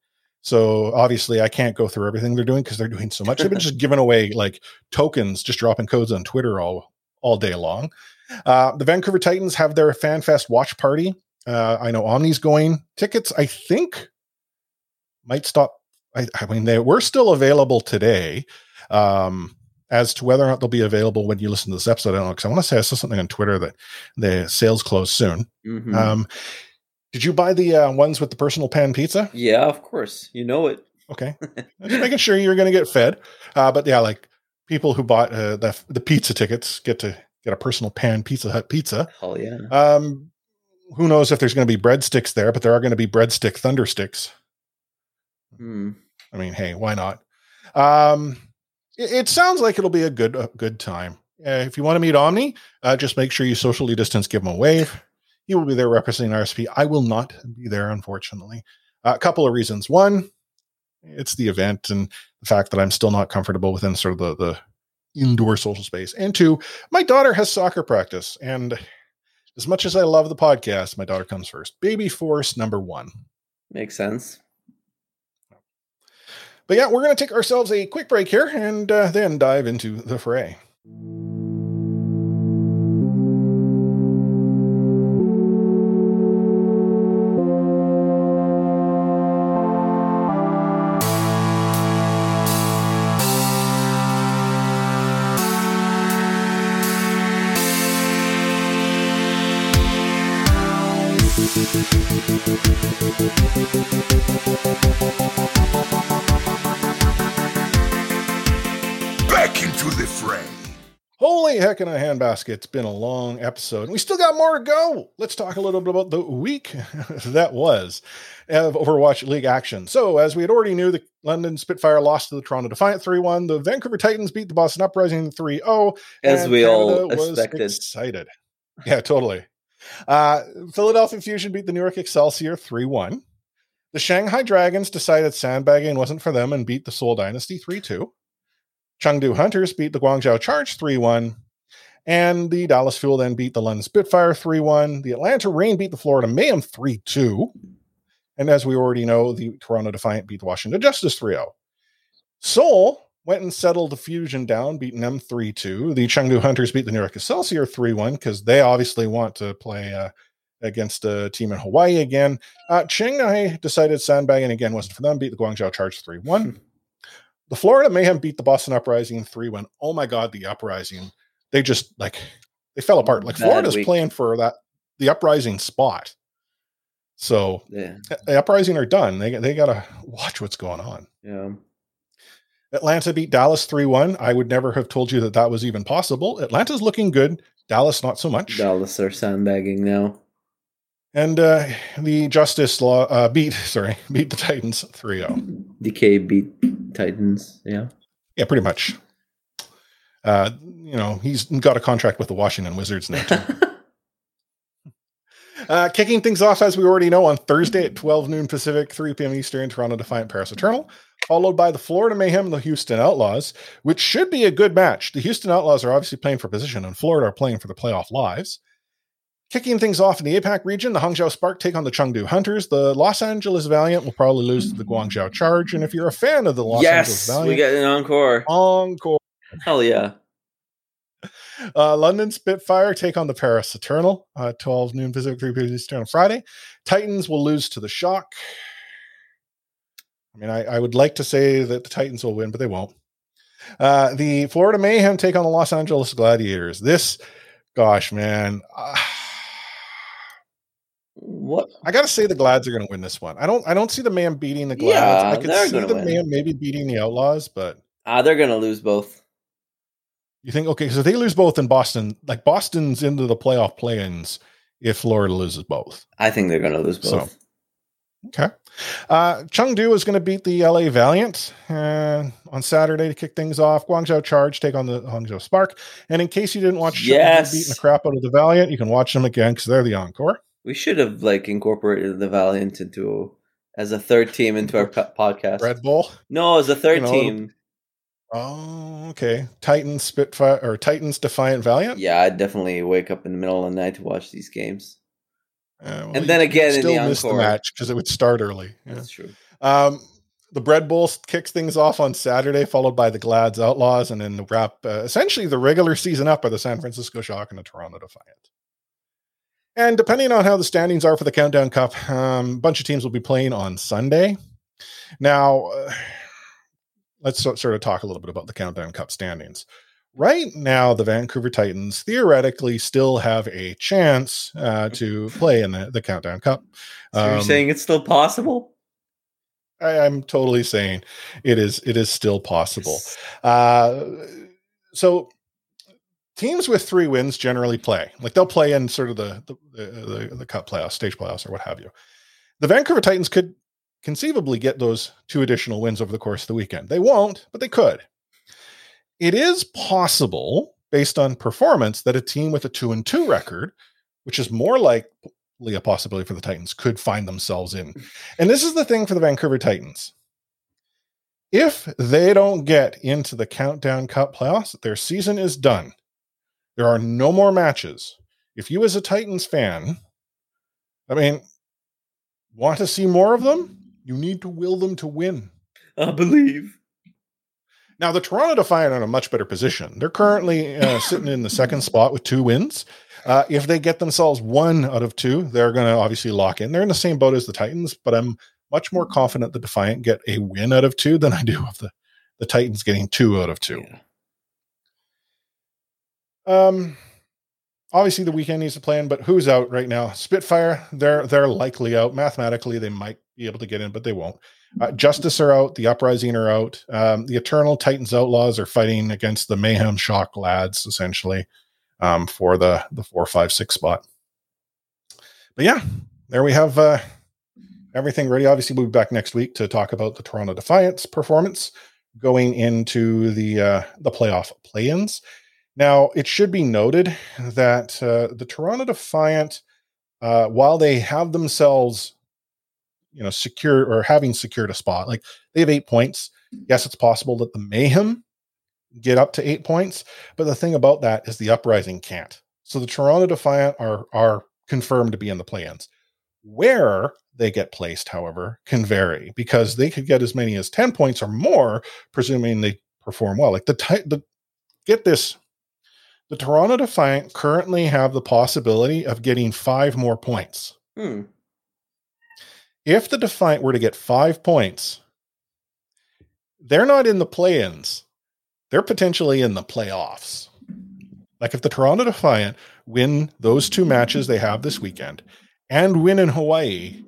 So obviously, I can't go through everything they're doing because they're doing so much. They've been just giving away like tokens, just dropping codes on Twitter all all day long. Uh, the Vancouver Titans have their FanFest watch party. Uh, I know Omni's going. Tickets, I think, might stop. I, I mean, they were still available today. Um, as to whether or not they'll be available when you listen to this episode, I don't know because I want to say I saw something on Twitter that the sales close soon. Mhm. Um, did you buy the uh, ones with the personal pan pizza? yeah, of course. You know it. Okay, just making sure you're going to get fed. Uh, but yeah, like people who bought uh, the the pizza tickets get to get a personal pan Pizza Hut pizza. Hell yeah. Um, who knows if there's going to be breadsticks there, but there are going to be breadstick thunder sticks. Hmm. I mean, hey, why not? Um, it, sounds like it'll be a good a good time. Uh, if you want to meet Omni, uh, just make sure you socially distance, give him a wave. He will be there representing RSP. I will not be there, unfortunately. Uh, a couple of reasons. One, it's the event and the fact that I'm still not comfortable within sort of the, the indoor social space. And two, my daughter has soccer practice. And as much as I love the podcast, my daughter comes first. Baby force number one. Makes sense. But yeah, we're going to take ourselves a quick break here and uh, then dive into the fray. Heck in a handbasket. It's been a long episode. We still got more to go. Let's talk a little bit about the week that was of Overwatch League action. So, as we had already knew, the London Spitfire lost to the Toronto Defiant 3 1. The Vancouver Titans beat the Boston Uprising 3 0. As we Canada all expected. excited. Yeah, totally. Uh, Philadelphia Fusion beat the New York Excelsior 3 1. The Shanghai Dragons decided sandbagging wasn't for them and beat the Seoul Dynasty 3 2. Chengdu Hunters beat the Guangzhou Charge 3 1. And the Dallas Fuel then beat the London Spitfire 3 1. The Atlanta Rain beat the Florida Mayhem 3 2. And as we already know, the Toronto Defiant beat the Washington Justice 3 0. Seoul went and settled the Fusion down, beating them 3 2. The Chengdu Hunters beat the New York Excelsior 3 1 because they obviously want to play uh, against a team in Hawaii again. Uh, Shanghai decided sandbagging again wasn't for them, beat the Guangzhou Charge 3 1. the Florida Mayhem beat the Boston Uprising 3 1. Oh my God, the Uprising they just like they fell apart. Like Bad Florida's week. playing for that the uprising spot. So yeah. the uprising are done. They they gotta watch what's going on. Yeah. Atlanta beat Dallas 3 1. I would never have told you that that was even possible. Atlanta's looking good. Dallas, not so much. Dallas are sandbagging now. And uh, the Justice Law uh, beat, sorry, beat the Titans 3 0. DK beat Titans. Yeah. Yeah, pretty much. Uh, you know, he's got a contract with the Washington Wizards now too. uh, kicking things off, as we already know, on Thursday at 12 noon Pacific, 3 p.m. Eastern, Toronto Defiant Paris Eternal, followed by the Florida Mayhem, the Houston Outlaws, which should be a good match. The Houston Outlaws are obviously playing for position, and Florida are playing for the playoff lives. Kicking things off in the APAC region, the Hangzhou Spark take on the Chengdu Hunters. The Los Angeles Valiant will probably lose to the Guangzhou Charge. And if you're a fan of the Los yes, Angeles Valiant, we get an encore. Encore. Hell yeah. Uh, London Spitfire take on the Paris Eternal, uh, 12 noon Pacific, 3 p.m. Eastern on Friday. Titans will lose to the Shock. I mean, I, I, would like to say that the Titans will win, but they won't. Uh, the Florida Mayhem take on the Los Angeles Gladiators. This, gosh, man. Uh, what I gotta say, the Glads are going to win this one. I don't. I don't see the man beating the Glads. Yeah, I could see the win. man maybe beating the Outlaws, but ah, they're going to lose both. You think okay? So they lose both in Boston. Like Boston's into the playoff play-ins if Florida loses both. I think they're going to lose both. So, okay. Uh, Chengdu is going to beat the LA Valiant uh, on Saturday to kick things off. Guangzhou Charge take on the Hangzhou Spark. And in case you didn't watch yes. beating the crap out of the Valiant, you can watch them again because they're the encore. We should have like incorporated the Valiant into as a third team into our podcast. Red Bull. No, as a third you know, team. Oh, okay. Titans Spitfire or Titans Defiant Valiant. Yeah, I definitely wake up in the middle of the night to watch these games. Uh, well, and then again, still in the miss encore. the match because it would start early. Yeah. That's true. Um, the Bread Bowl kicks things off on Saturday, followed by the Glads Outlaws, and then the wrap uh, essentially the regular season up by the San Francisco Shock and the Toronto Defiant. And depending on how the standings are for the Countdown Cup, um, a bunch of teams will be playing on Sunday. Now. Uh, let's sort of talk a little bit about the Countdown Cup standings. Right now, the Vancouver Titans theoretically still have a chance uh, to play in the, the Countdown Cup. So um, you're saying it's still possible? I, am totally saying it is. It is still possible. Uh, so teams with three wins generally play like they'll play in sort of the the, the, the cup playoffs, stage playoffs, or what have you. The Vancouver Titans could conceivably get those two additional wins over the course of the weekend. They won't, but they could. It is possible, based on performance, that a team with a two and two record, which is more likely a possibility for the Titans could find themselves in. And this is the thing for the Vancouver Titans. If they don't get into the Countdown Cup playoffs, their season is done. There are no more matches. If you, as a Titans fan, I mean, want to see more of them, you need to will them to win. I believe. Now, the Toronto Defiant are in a much better position. They're currently uh, sitting in the second spot with two wins. Uh, if they get themselves one out of two, they're going to obviously lock in. They're in the same boat as the Titans, but I'm much more confident the Defiant get a win out of two than I do of the, the Titans getting two out of two. Yeah. Um, obviously the weekend needs to plan, but who's out right now? Spitfire, they're they're likely out. Mathematically, they might be able to get in, but they won't. Uh, Justice are out. The Uprising are out. Um, the Eternal Titans Outlaws are fighting against the Mayhem Shock Lads, essentially, um, for the the four, five, six spot. But yeah, there we have uh, everything ready. Obviously, we'll be back next week to talk about the Toronto Defiant's performance going into the uh, the playoff play-ins. Now, it should be noted that uh, the Toronto Defiant, uh, while they have themselves you know secure or having secured a spot. Like they have eight points. Yes, it's possible that the Mayhem get up to eight points, but the thing about that is the Uprising can't. So the Toronto Defiant are are confirmed to be in the play-ins. Where they get placed, however, can vary because they could get as many as 10 points or more, presuming they perform well. Like the, the get this, the Toronto Defiant currently have the possibility of getting five more points. Hmm. If the Defiant were to get five points, they're not in the play ins. They're potentially in the playoffs. Like if the Toronto Defiant win those two matches they have this weekend and win in Hawaii,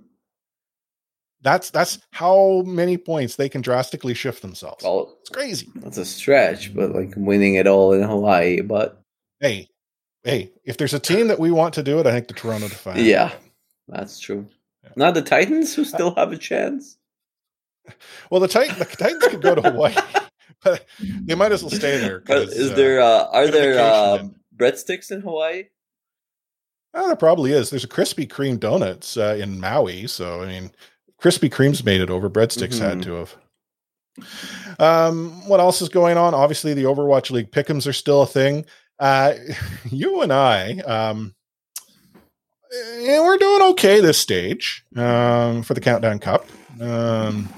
that's that's how many points they can drastically shift themselves. Well, it's crazy. That's a stretch, but like winning it all in Hawaii. But hey, hey, if there's a team that we want to do it, I think the Toronto Defiant. Yeah, that's true. Not the Titans, who still have a chance. Well, the, Titan, the Titans could go to Hawaii, but they might as well stay there. Is uh, there uh, are there uh, breadsticks in Hawaii? Oh, there probably is. There's a Krispy Kreme donuts uh, in Maui, so I mean, Krispy Kreme's made it over. Breadsticks mm-hmm. had to have. Um, what else is going on? Obviously, the Overwatch League pickums are still a thing. Uh, you and I, um, yeah, we're doing okay this stage um, for the Countdown Cup. Um,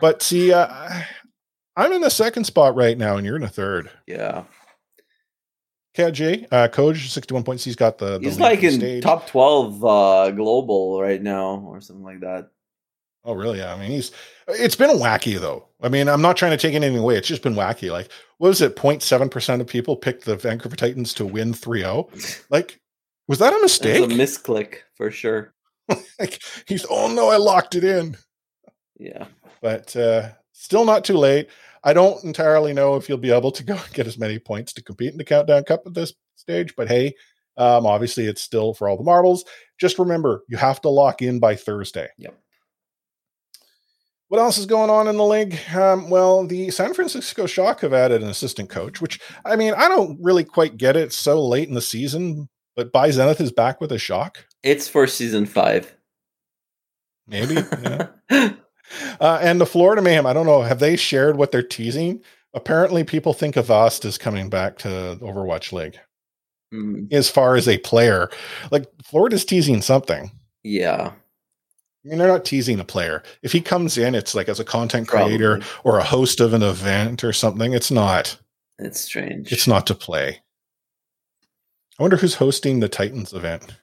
but see, uh, I'm in the second spot right now, and you're in the third. Yeah. KJ, uh, Coach, 61 points. He's got the. the He's like in stage. top 12 uh, global right now, or something like that. Oh, really? Yeah. I mean, he's. It's been wacky though. I mean, I'm not trying to take anything away. It's just been wacky. Like, what was it? 0.7 percent of people picked the Vancouver Titans to win 3-0. Like, was that a mistake? It was a misclick for sure. like he's oh no, I locked it in. Yeah. But uh still not too late. I don't entirely know if you'll be able to go get as many points to compete in the countdown cup at this stage, but hey, um obviously it's still for all the marbles. Just remember, you have to lock in by Thursday. Yep. What else is going on in the league? Um, well, the San Francisco Shock have added an assistant coach, which I mean, I don't really quite get it. It's so late in the season, but By Zenith is back with a shock. It's for season five. Maybe. Yeah. uh, and the Florida Mayhem. I don't know. Have they shared what they're teasing? Apparently, people think Avast is coming back to Overwatch League. Mm. As far as a player, like Florida's teasing something. Yeah. I mean, they're not teasing a player. If he comes in, it's like as a content creator Probably. or a host of an event or something. It's not. It's strange. It's not to play. I wonder who's hosting the Titans event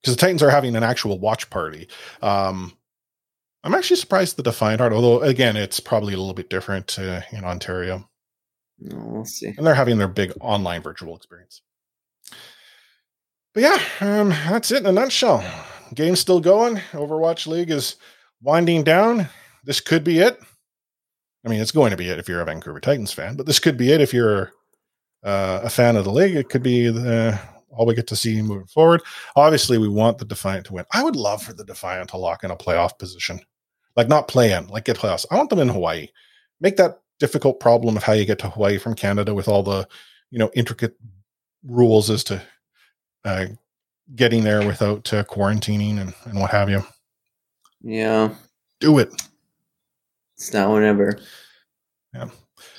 because the Titans are having an actual watch party. Um, I'm actually surprised the Defiant Art, although again, it's probably a little bit different uh, in Ontario. we'll see. And they're having their big online virtual experience. But yeah, um, that's it in a nutshell. Game's still going. Overwatch League is winding down. This could be it. I mean, it's going to be it if you're a Vancouver Titans fan, but this could be it if you're uh, a fan of the league. It could be the, all we get to see moving forward. Obviously, we want the Defiant to win. I would love for the Defiant to lock in a playoff position, like not play in, like get playoffs. I want them in Hawaii. Make that difficult problem of how you get to Hawaii from Canada with all the you know intricate rules as to uh, getting there without uh, quarantining and, and what have you. Yeah. Do it. It's now or never. Yeah.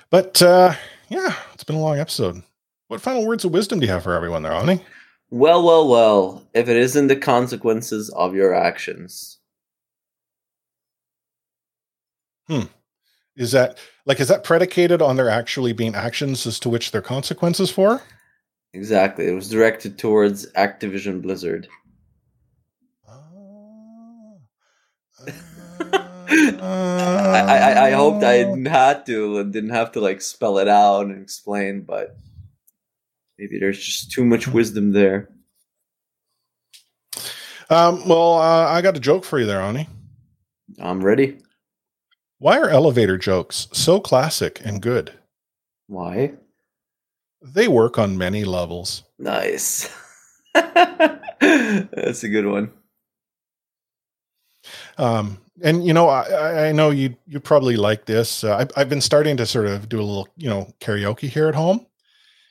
But uh, yeah, it's been a long episode. What final words of wisdom do you have for everyone there, Ani? Well, well, well. If it isn't the consequences of your actions. Hmm. Is that like is that predicated on there actually being actions as to which there are consequences for? Exactly. It was directed towards Activision Blizzard. I, I, I hoped I didn't have to and didn't have to like spell it out and explain, but maybe there's just too much wisdom there. Um, well, uh, I got a joke for you there, Ani. I'm ready. Why are elevator jokes so classic and good? Why? They work on many levels. Nice. That's a good one. Um, and you know, I, I know you you probably like this. Uh, I, I've been starting to sort of do a little, you know, karaoke here at home.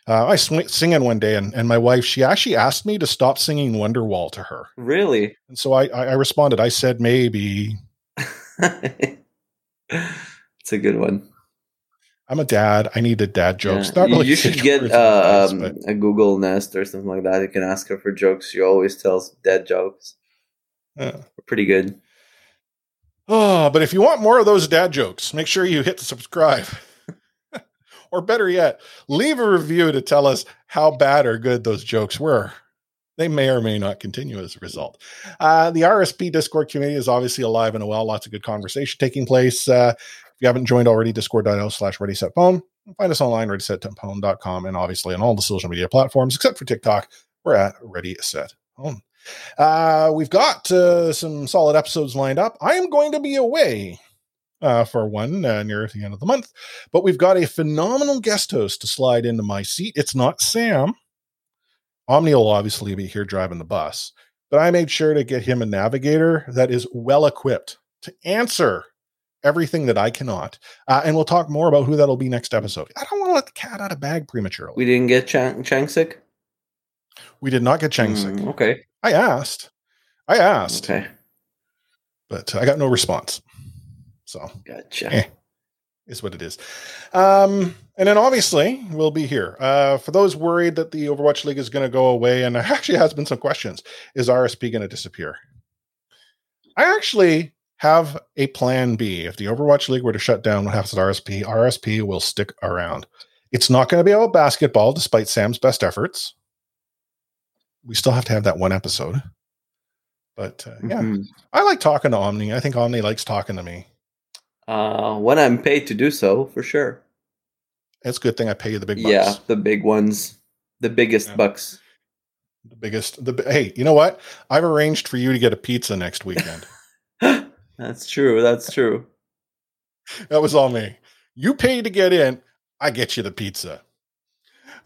Uh, I sw- singing one day, and, and my wife she actually asked me to stop singing Wonderwall to her. Really? And so I I, I responded. I said maybe. it's a good one. I'm a dad. I needed dad jokes. Yeah. Not really you should get uh, um, a Google Nest or something like that. You can ask her for jokes. She always tells dad jokes. uh, pretty good. Oh, but if you want more of those dad jokes, make sure you hit subscribe. or better yet, leave a review to tell us how bad or good those jokes were. They may or may not continue as a result. Uh, the RSP Discord community is obviously alive and well. Lots of good conversation taking place. Uh, if you haven't joined already, discord.io slash ready set phone. Find us online, readysetphone.com, and obviously on all the social media platforms except for TikTok. We're at Ready Set Home. Uh, we've got uh, some solid episodes lined up. I am going to be away uh, for one uh, near the end of the month, but we've got a phenomenal guest host to slide into my seat. It's not Sam. Omni will obviously be here driving the bus, but I made sure to get him a navigator that is well equipped to answer everything that I cannot. Uh, and we'll talk more about who that'll be next episode. I don't want to let the cat out of bag prematurely. We didn't get Changsik? We did not get Changsik. Mm, okay. I asked. I asked. Okay. but I got no response. So Gotcha. Eh. is what it is. Um, and then obviously we'll be here. Uh, for those worried that the Overwatch League is going to go away, and there actually has been some questions: Is RSP going to disappear? I actually have a plan B. If the Overwatch League were to shut down, what happens at RSP? RSP will stick around. It's not going to be about basketball, despite Sam's best efforts. We still have to have that one episode. But uh, yeah, Mhm. I like talking to Omni. I think Omni likes talking to me. Uh, when I'm paid to do so, for sure. It's a good thing I pay you the big bucks. Yeah, the big ones, the biggest Yeah. bucks. The biggest. The hey, you know what? I've arranged for you to get a pizza next weekend. That's true. That's true. that was all me. You pay to get in. I get you the pizza.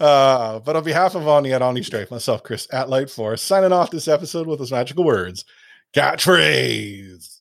Uh, but on behalf of Oni at Oni Strafe, myself, Chris at Light Force, signing off this episode with those magical words. Catchphrase.